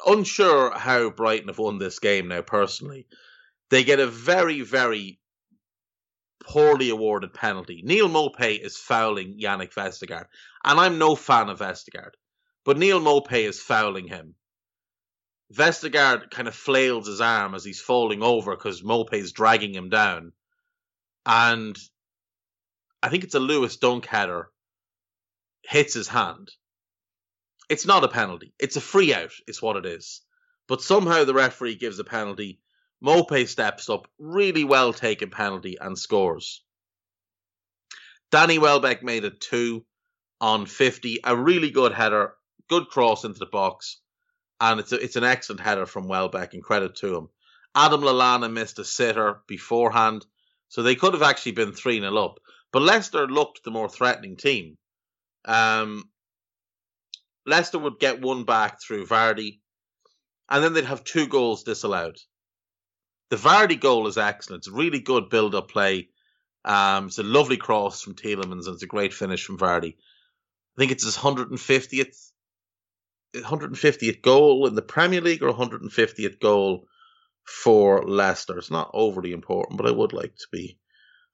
Unsure how Brighton have won this game now, personally. They get a very, very poorly awarded penalty. Neal Maupay is fouling Yannick Vestergaard. And I'm no fan of Vestergaard. But Neal Maupay is fouling him. Vestergaard kind of flails his arm as he's falling over because is dragging him down. And I think it's a Lewis Dunk header hits his hand. It's not a penalty. It's a free out, is what it is. But somehow the referee gives a penalty Maupay steps up, really well taken penalty and scores. Danny Welbeck made it two on 50. A really good header, good cross into the box. And it's, a, it's an excellent header from Welbeck, and credit to him. Adam Lallana missed a sitter beforehand, so they could have actually been 3 0 up. But Leicester looked the more threatening team. Um, Leicester would get one back through Vardy, and then they'd have two goals disallowed. The Vardy goal is excellent. It's a really good build up play. Um, it's a lovely cross from Tielemans and it's a great finish from Vardy. I think it's his 150th 150th goal in the Premier League or 150th goal for Leicester. It's not overly important, but I would like to be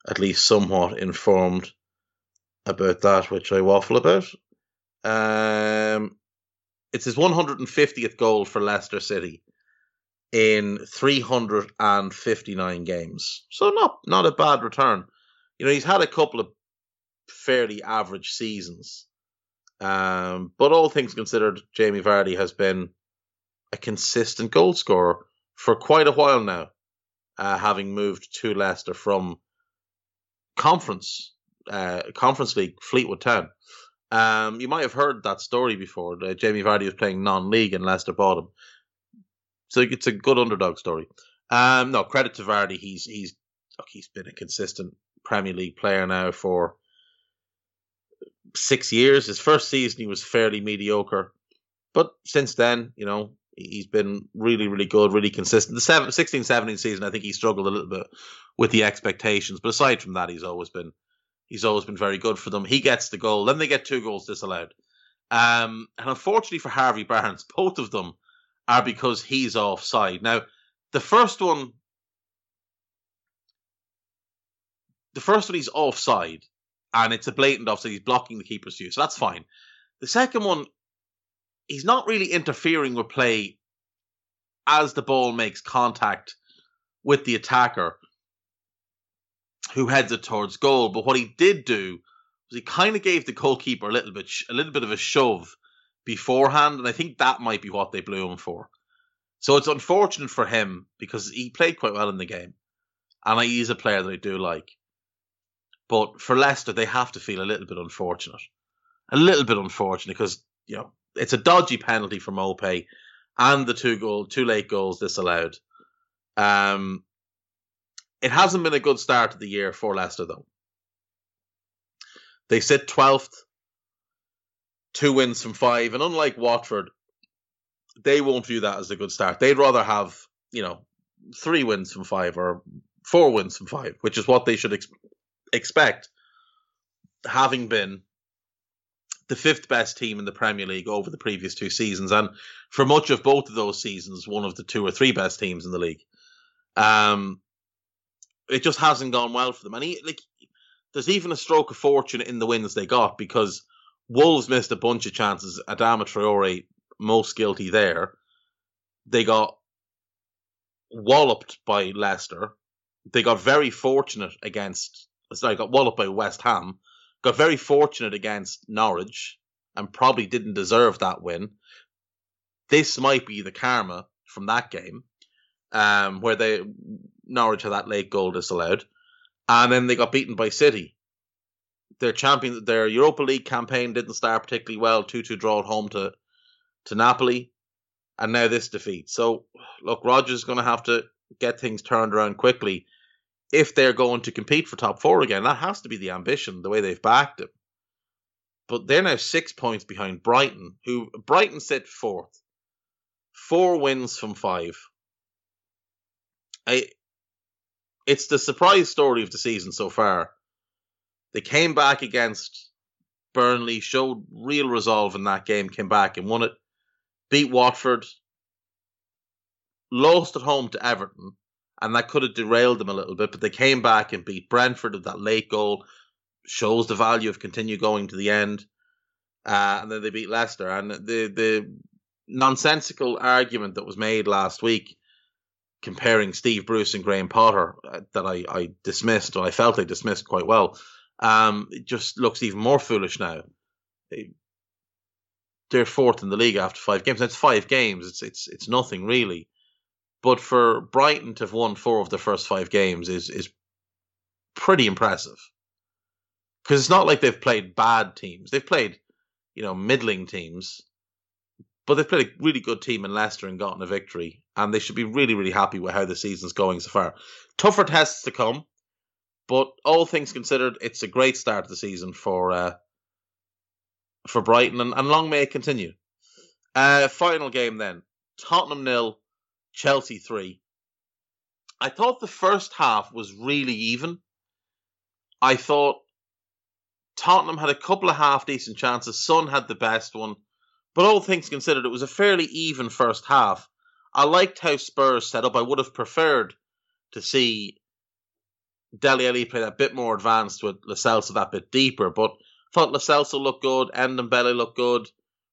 at least somewhat informed about that, which I waffle about. Um, it's his 150th goal for Leicester City in 359 games. So not not a bad return. You know, he's had a couple of fairly average seasons. Um, but all things considered, Jamie Vardy has been a consistent goal scorer for quite a while now, uh, having moved to Leicester from conference uh, conference league Fleetwood Town. Um, you might have heard that story before. Jamie Vardy was playing non-league and Leicester bought him. So it's a good underdog story. Um, no credit to Vardy. He's he's look, he's been a consistent Premier League player now for six years. His first season he was fairly mediocre, but since then, you know, he's been really, really good, really consistent. The seven, 16 17 season, I think he struggled a little bit with the expectations, but aside from that, he's always been he's always been very good for them. He gets the goal, then they get two goals disallowed. Um, and unfortunately for Harvey Barnes, both of them are because he's offside. Now, the first one, the first one he's offside, and it's a blatant offside. He's blocking the keeper's view, so that's fine. The second one, he's not really interfering with play as the ball makes contact with the attacker who heads it towards goal. But what he did do was he kind of gave the goalkeeper a little bit, a little bit of a shove beforehand, and I think that might be what they blew him for. So it's unfortunate for him because he played quite well in the game, and he's a player that I do like. But for Leicester, they have to feel a little bit unfortunate, a little bit unfortunate because you know it's a dodgy penalty from Maupay, and the two goal, two late goals disallowed. Um, it hasn't been a good start to the year for Leicester though. They sit twelfth, two wins from five, and unlike Watford, they won't view that as a good start. They'd rather have you know three wins from five or four wins from five, which is what they should ex- expect, having been the fifth best team in the Premier League over the previous two seasons, and for much of both of those seasons, one of the two or three best teams in the league. Um, it just hasn't gone well for them, and he, like, there's even a stroke of fortune in the wins they got because Wolves missed a bunch of chances. Adama Traore most guilty there. They got walloped by Leicester. They got very fortunate against sorry, got walloped by West Ham, got very fortunate against Norwich, and probably didn't deserve that win. This might be the karma from that game, um, where they Norwich had that late goal disallowed, and then they got beaten by City. Their champion, their Europa League campaign didn't start particularly well. Two-two draw at home to to Napoli, and now this defeat. So, look, Rodgers is going to have to get things turned around quickly if they're going to compete for top four again, that has to be the ambition, the way they've backed him. But they're now six points behind Brighton, who Brighton sit fourth. Four wins from five. I, it's the surprise story of the season so far. They came back against Burnley, showed real resolve in that game, came back and won it, beat Watford, lost at home to Everton, and that could have derailed them a little bit. But they came back and beat Brentford with that late goal. Shows the value of continue going to the end. Uh, and then they beat Leicester. And the the nonsensical argument that was made last week comparing Steve Bruce and Graham Potter uh, that I, I dismissed, or I felt I dismissed quite well, um, it just looks even more foolish now. They, they're fourth in the league after five games. That's five games. It's it's it's nothing really. But for Brighton to have won four of the first five games is is pretty impressive. Because it's not like they've played bad teams. They've played, you know, middling teams. But they've played a really good team in Leicester and gotten a victory. And they should be really, really happy with how the season's going so far. Tougher tests to come. But all things considered, it's a great start to the season for uh, for Brighton, and, and long may it continue. Uh, final game then: Tottenham nil, Chelsea 3. I thought the first half was really even. I thought Tottenham had a couple of half decent chances. Son had the best one. But all things considered, it was a fairly even first half. I liked how Spurs set up. I would have preferred to see Dele Alli play that bit more advanced with Lo Celso that bit deeper. But Thought Lo Celso looked good, Ndombele looked good,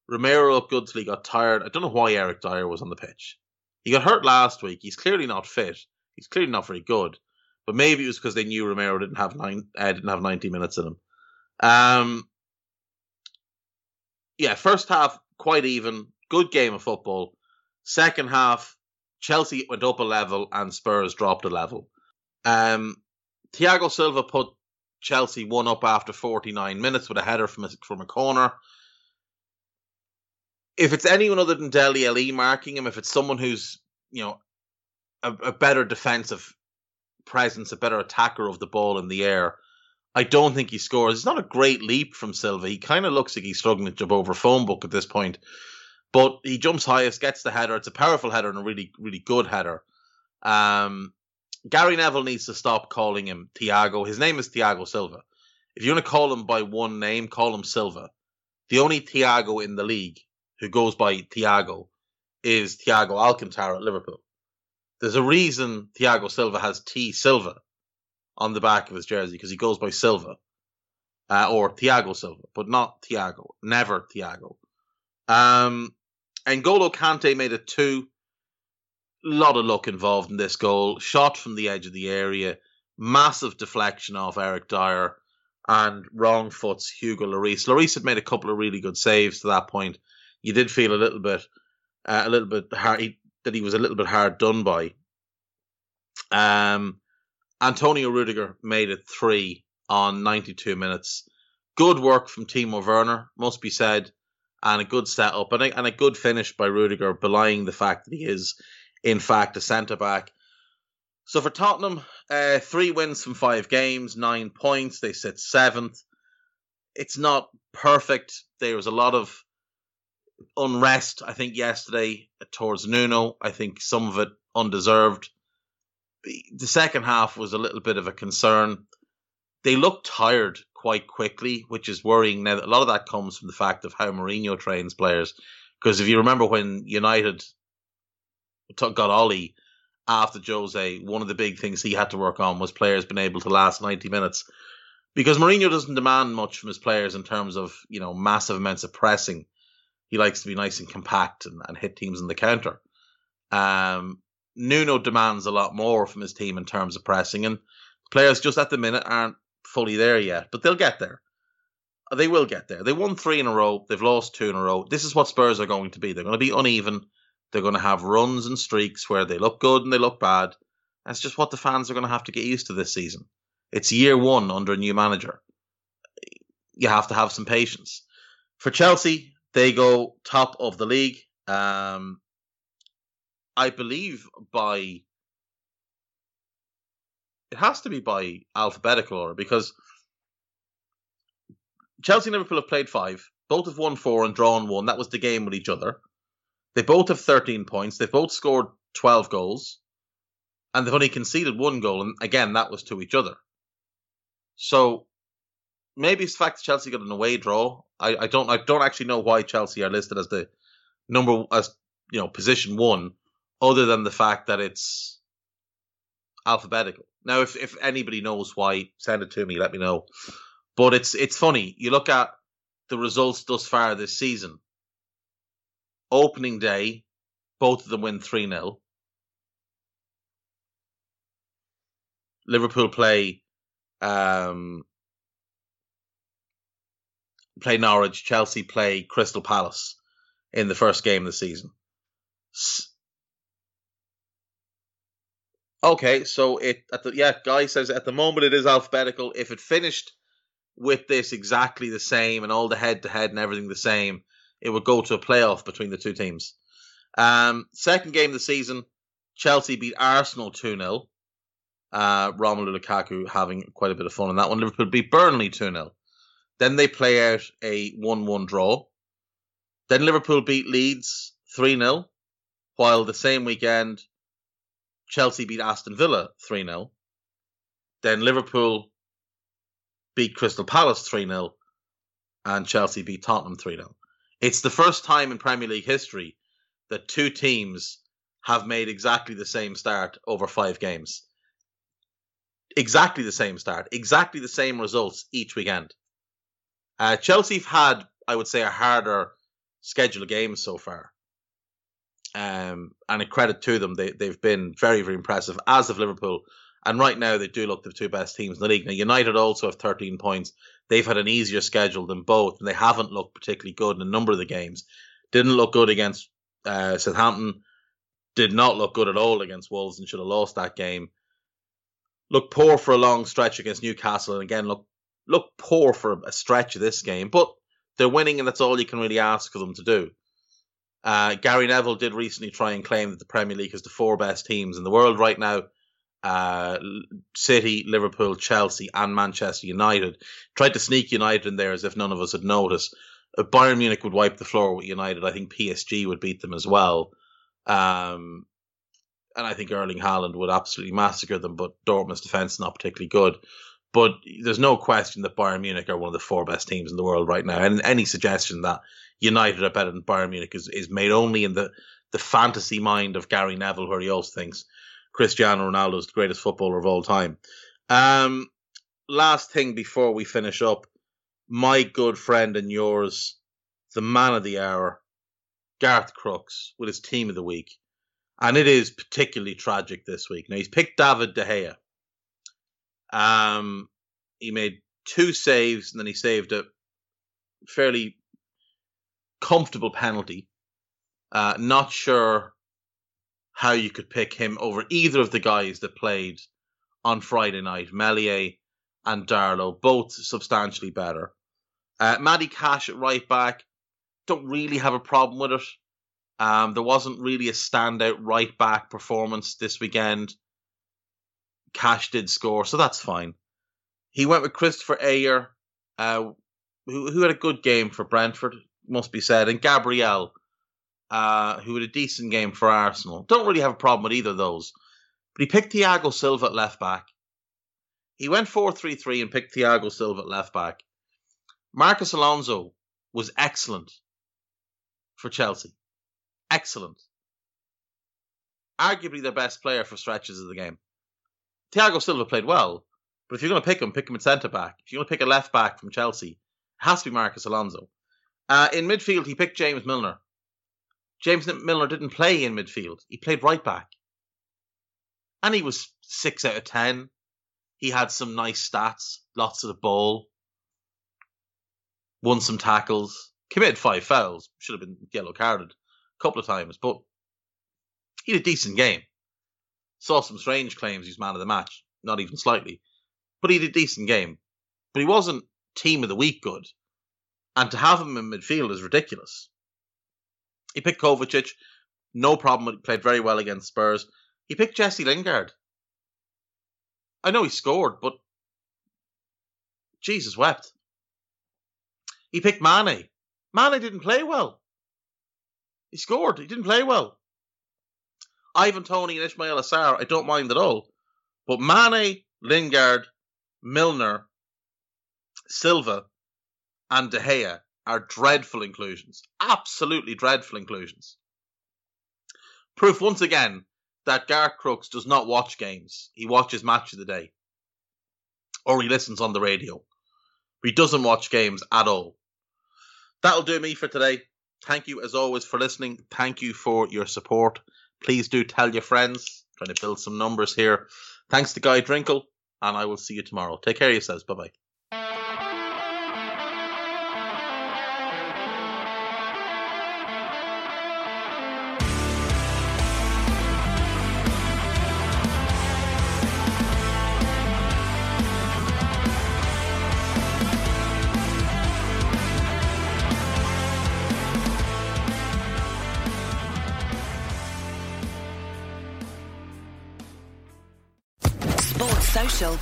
Romero looked good till he got tired. I don't know why Eric Dier was on the pitch. He got hurt last week. He's clearly not fit. He's clearly not very good. But maybe it was because they knew Romero didn't have nine, uh, didn't have ninety minutes in him. Um, yeah, first half quite even, good game of football. Second half, Chelsea went up a level and Spurs dropped a level. Um, Thiago Silva put Chelsea one up after 49 minutes with a header from a, from a corner. If it's anyone other than Dele Alli marking him, if it's someone who's you know a, a better defensive presence, a better attacker of the ball in the air, I don't think he scores. It's not a great leap from Silva. He kind of looks like he's struggling to jump over a phone book at this point. But he jumps highest, gets the header. It's a powerful header and a really, really good header. Um, Gary Neville needs to stop calling him Thiago. His name is Thiago Silva. If you want to call him by one name, call him Silva. The only Thiago in the league who goes by Thiago is Thiago Alcantara at Liverpool. There's a reason Thiago Silva has T Silva on the back of his jersey because he goes by Silva uh, or Thiago Silva, but not Thiago. Never Thiago. Um, N'Golo Kante made it two. Lot of luck involved in this goal. Shot from the edge of the area. Massive deflection off Eric Dier, and wrong foots Hugo Lloris. Lloris had made a couple of really good saves to that point. You did feel a little bit, uh, a little bit hard he, that he was a little bit hard done by. Um, Antonio Rudiger made it three on 92 minutes. Good work from Timo Werner, must be said, and a good setup and a, and a good finish by Rudiger, belying the fact that he is, in fact, a centre back. So for Tottenham, uh, three wins from five games, nine points. They sit seventh. It's not perfect. There was a lot of unrest, I think, yesterday uh, towards Nuno. I think some of it undeserved the second half was a little bit of a concern. They looked tired quite quickly, which is worrying. Now, a lot of that comes from the fact of how Mourinho trains players. Because if you remember when United got Ole after Jose, one of the big things he had to work on was players being able to last 90 minutes. Because Mourinho doesn't demand much from his players in terms of, you know, massive amounts of pressing. He likes to be nice and compact and, and hit teams in the counter. Um, Nuno demands a lot more from his team in terms of pressing, and players just at the minute aren't fully there yet, but they'll get there. They will get there. They won three in a row. They've lost two in a row. This is what Spurs are going to be. They're going to be uneven. They're going to have runs and streaks where they look good and they look bad. That's just what the fans are going to have to get used to this season. It's year one under a new manager. You have to have some patience. For Chelsea, they go top of the league. Um, I believe by it has to be by alphabetical order because Chelsea and Liverpool have played five. Both have won four and drawn one. That was the game with each other. They both have 13 points. They've both scored 12 goals. And they've only conceded one goal. And again, that was to each other. So maybe it's the fact that Chelsea got an away draw. I, I don't I don't actually know why Chelsea are listed as the number as you know position one other than the fact that it's alphabetical. Now, if if anybody knows why, send it to me. Let me know. But it's it's funny. You look at the results thus far this season. Opening day, both of them win three 0 Liverpool play um, play Norwich. Chelsea play Crystal Palace in the first game of the season. Okay, so it at the yeah, guy says at the moment it is alphabetical. If it finished with this exactly the same and all the head to head and everything the same, it would go to a playoff between the two teams. Um, second game of the season, Chelsea beat Arsenal 2 0. Uh, Romelu Lukaku having quite a bit of fun in that one. Liverpool beat Burnley 2 0. Then they play out a 1 1 draw. Then Liverpool beat Leeds 3 0. While the same weekend, Chelsea beat Aston Villa 3 0. Then Liverpool beat Crystal Palace 3 0. And Chelsea beat Tottenham 3 0. It's the first time in Premier League history that two teams have made exactly the same start over five games. Exactly the same start, exactly the same results each weekend. Uh, Chelsea have had, I would say, a harder schedule of games so far. Um, and a credit to them, they, they've been very, very impressive, as of Liverpool. And right now, they do look the two best teams in the league. Now, United also have 13 points. They've had an easier schedule than both, and they haven't looked particularly good in a number of the games. Didn't look good against uh, Southampton. Did not look good at all against Wolves and should have lost that game. Looked poor for a long stretch against Newcastle, and again look look poor for a stretch of this game. But they're winning, and that's all you can really ask of them to do. Uh, Gary Neville did recently try and claim that the Premier League is the four best teams in the world right now. Uh, City, Liverpool, Chelsea, and Manchester United. Tried to sneak United in there as if none of us had noticed. Uh, Bayern Munich would wipe the floor with United. I think PSG would beat them as well. Um, and I think Erling Haaland would absolutely massacre them, but Dortmund's defense is not particularly good. But there's no question that Bayern Munich are one of the four best teams in the world right now. And any suggestion that United are better than Bayern Munich is, is made only in the, the fantasy mind of Gary Neville, where he also thinks Cristiano Ronaldo is the greatest footballer of all time. Um, last thing before we finish up, my good friend and yours, the man of the hour, Garth Crooks, with his team of the week. And it is particularly tragic this week. Now, he's picked David De Gea. Um, he made two saves and then he saved a fairly comfortable penalty. Uh, not sure how you could pick him over either of the guys that played on Friday night, Meslier and Darlow, both substantially better. Uh, Cash at right back, don't really have a problem with it. Um, there wasn't really a standout right back performance this weekend. Cash did score, so that's fine. He went with Kristoffer Ajer, uh, who, who had a good game for Brentford, must be said, and Gabriel, uh, who had a decent game for Arsenal. Don't really have a problem with either of those. But he picked Thiago Silva at left back. He went 4 3 3 and picked Thiago Silva at left back. Marcos Alonso was excellent for Chelsea. Excellent. Arguably their best player for stretches of the game. Thiago Silva played well, but if you're going to pick him, pick him at centre back. If you're going to pick a left back from Chelsea, it has to be Marcos Alonso. Uh, in midfield, he picked James Milner. James Milner didn't play in midfield. He played right back. And he was 6 out of 10. He had some nice stats, lots of the ball, won some tackles, committed five fouls, should have been yellow carded a couple of times, but he had a decent game. Saw some strange claims he's man of the match, not even slightly, but he did a decent game. But he wasn't team of the week good, and to have him in midfield is ridiculous. He picked Kovacic, no problem. Played very well against Spurs. He picked Jesse Lingard. I know he scored, but Jesus wept. He picked Mane. Mane didn't play well. He scored. He didn't play well. Ivan Toney and Ismaila Sarr, I don't mind at all. But Mane, Lingard, Milner, Silva, and De Gea are dreadful inclusions. Absolutely dreadful inclusions. Proof once again that Garth Crooks does not watch games. He watches match of the day. Or he listens on the radio. He doesn't watch games at all. That'll do me for today. Thank you as always for listening. Thank you for your support. Please do tell your friends. Trying to build some numbers here. Thanks to Guy Drinkle, and I will see you tomorrow. Take care of yourselves. Bye bye.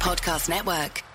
Podcast Network.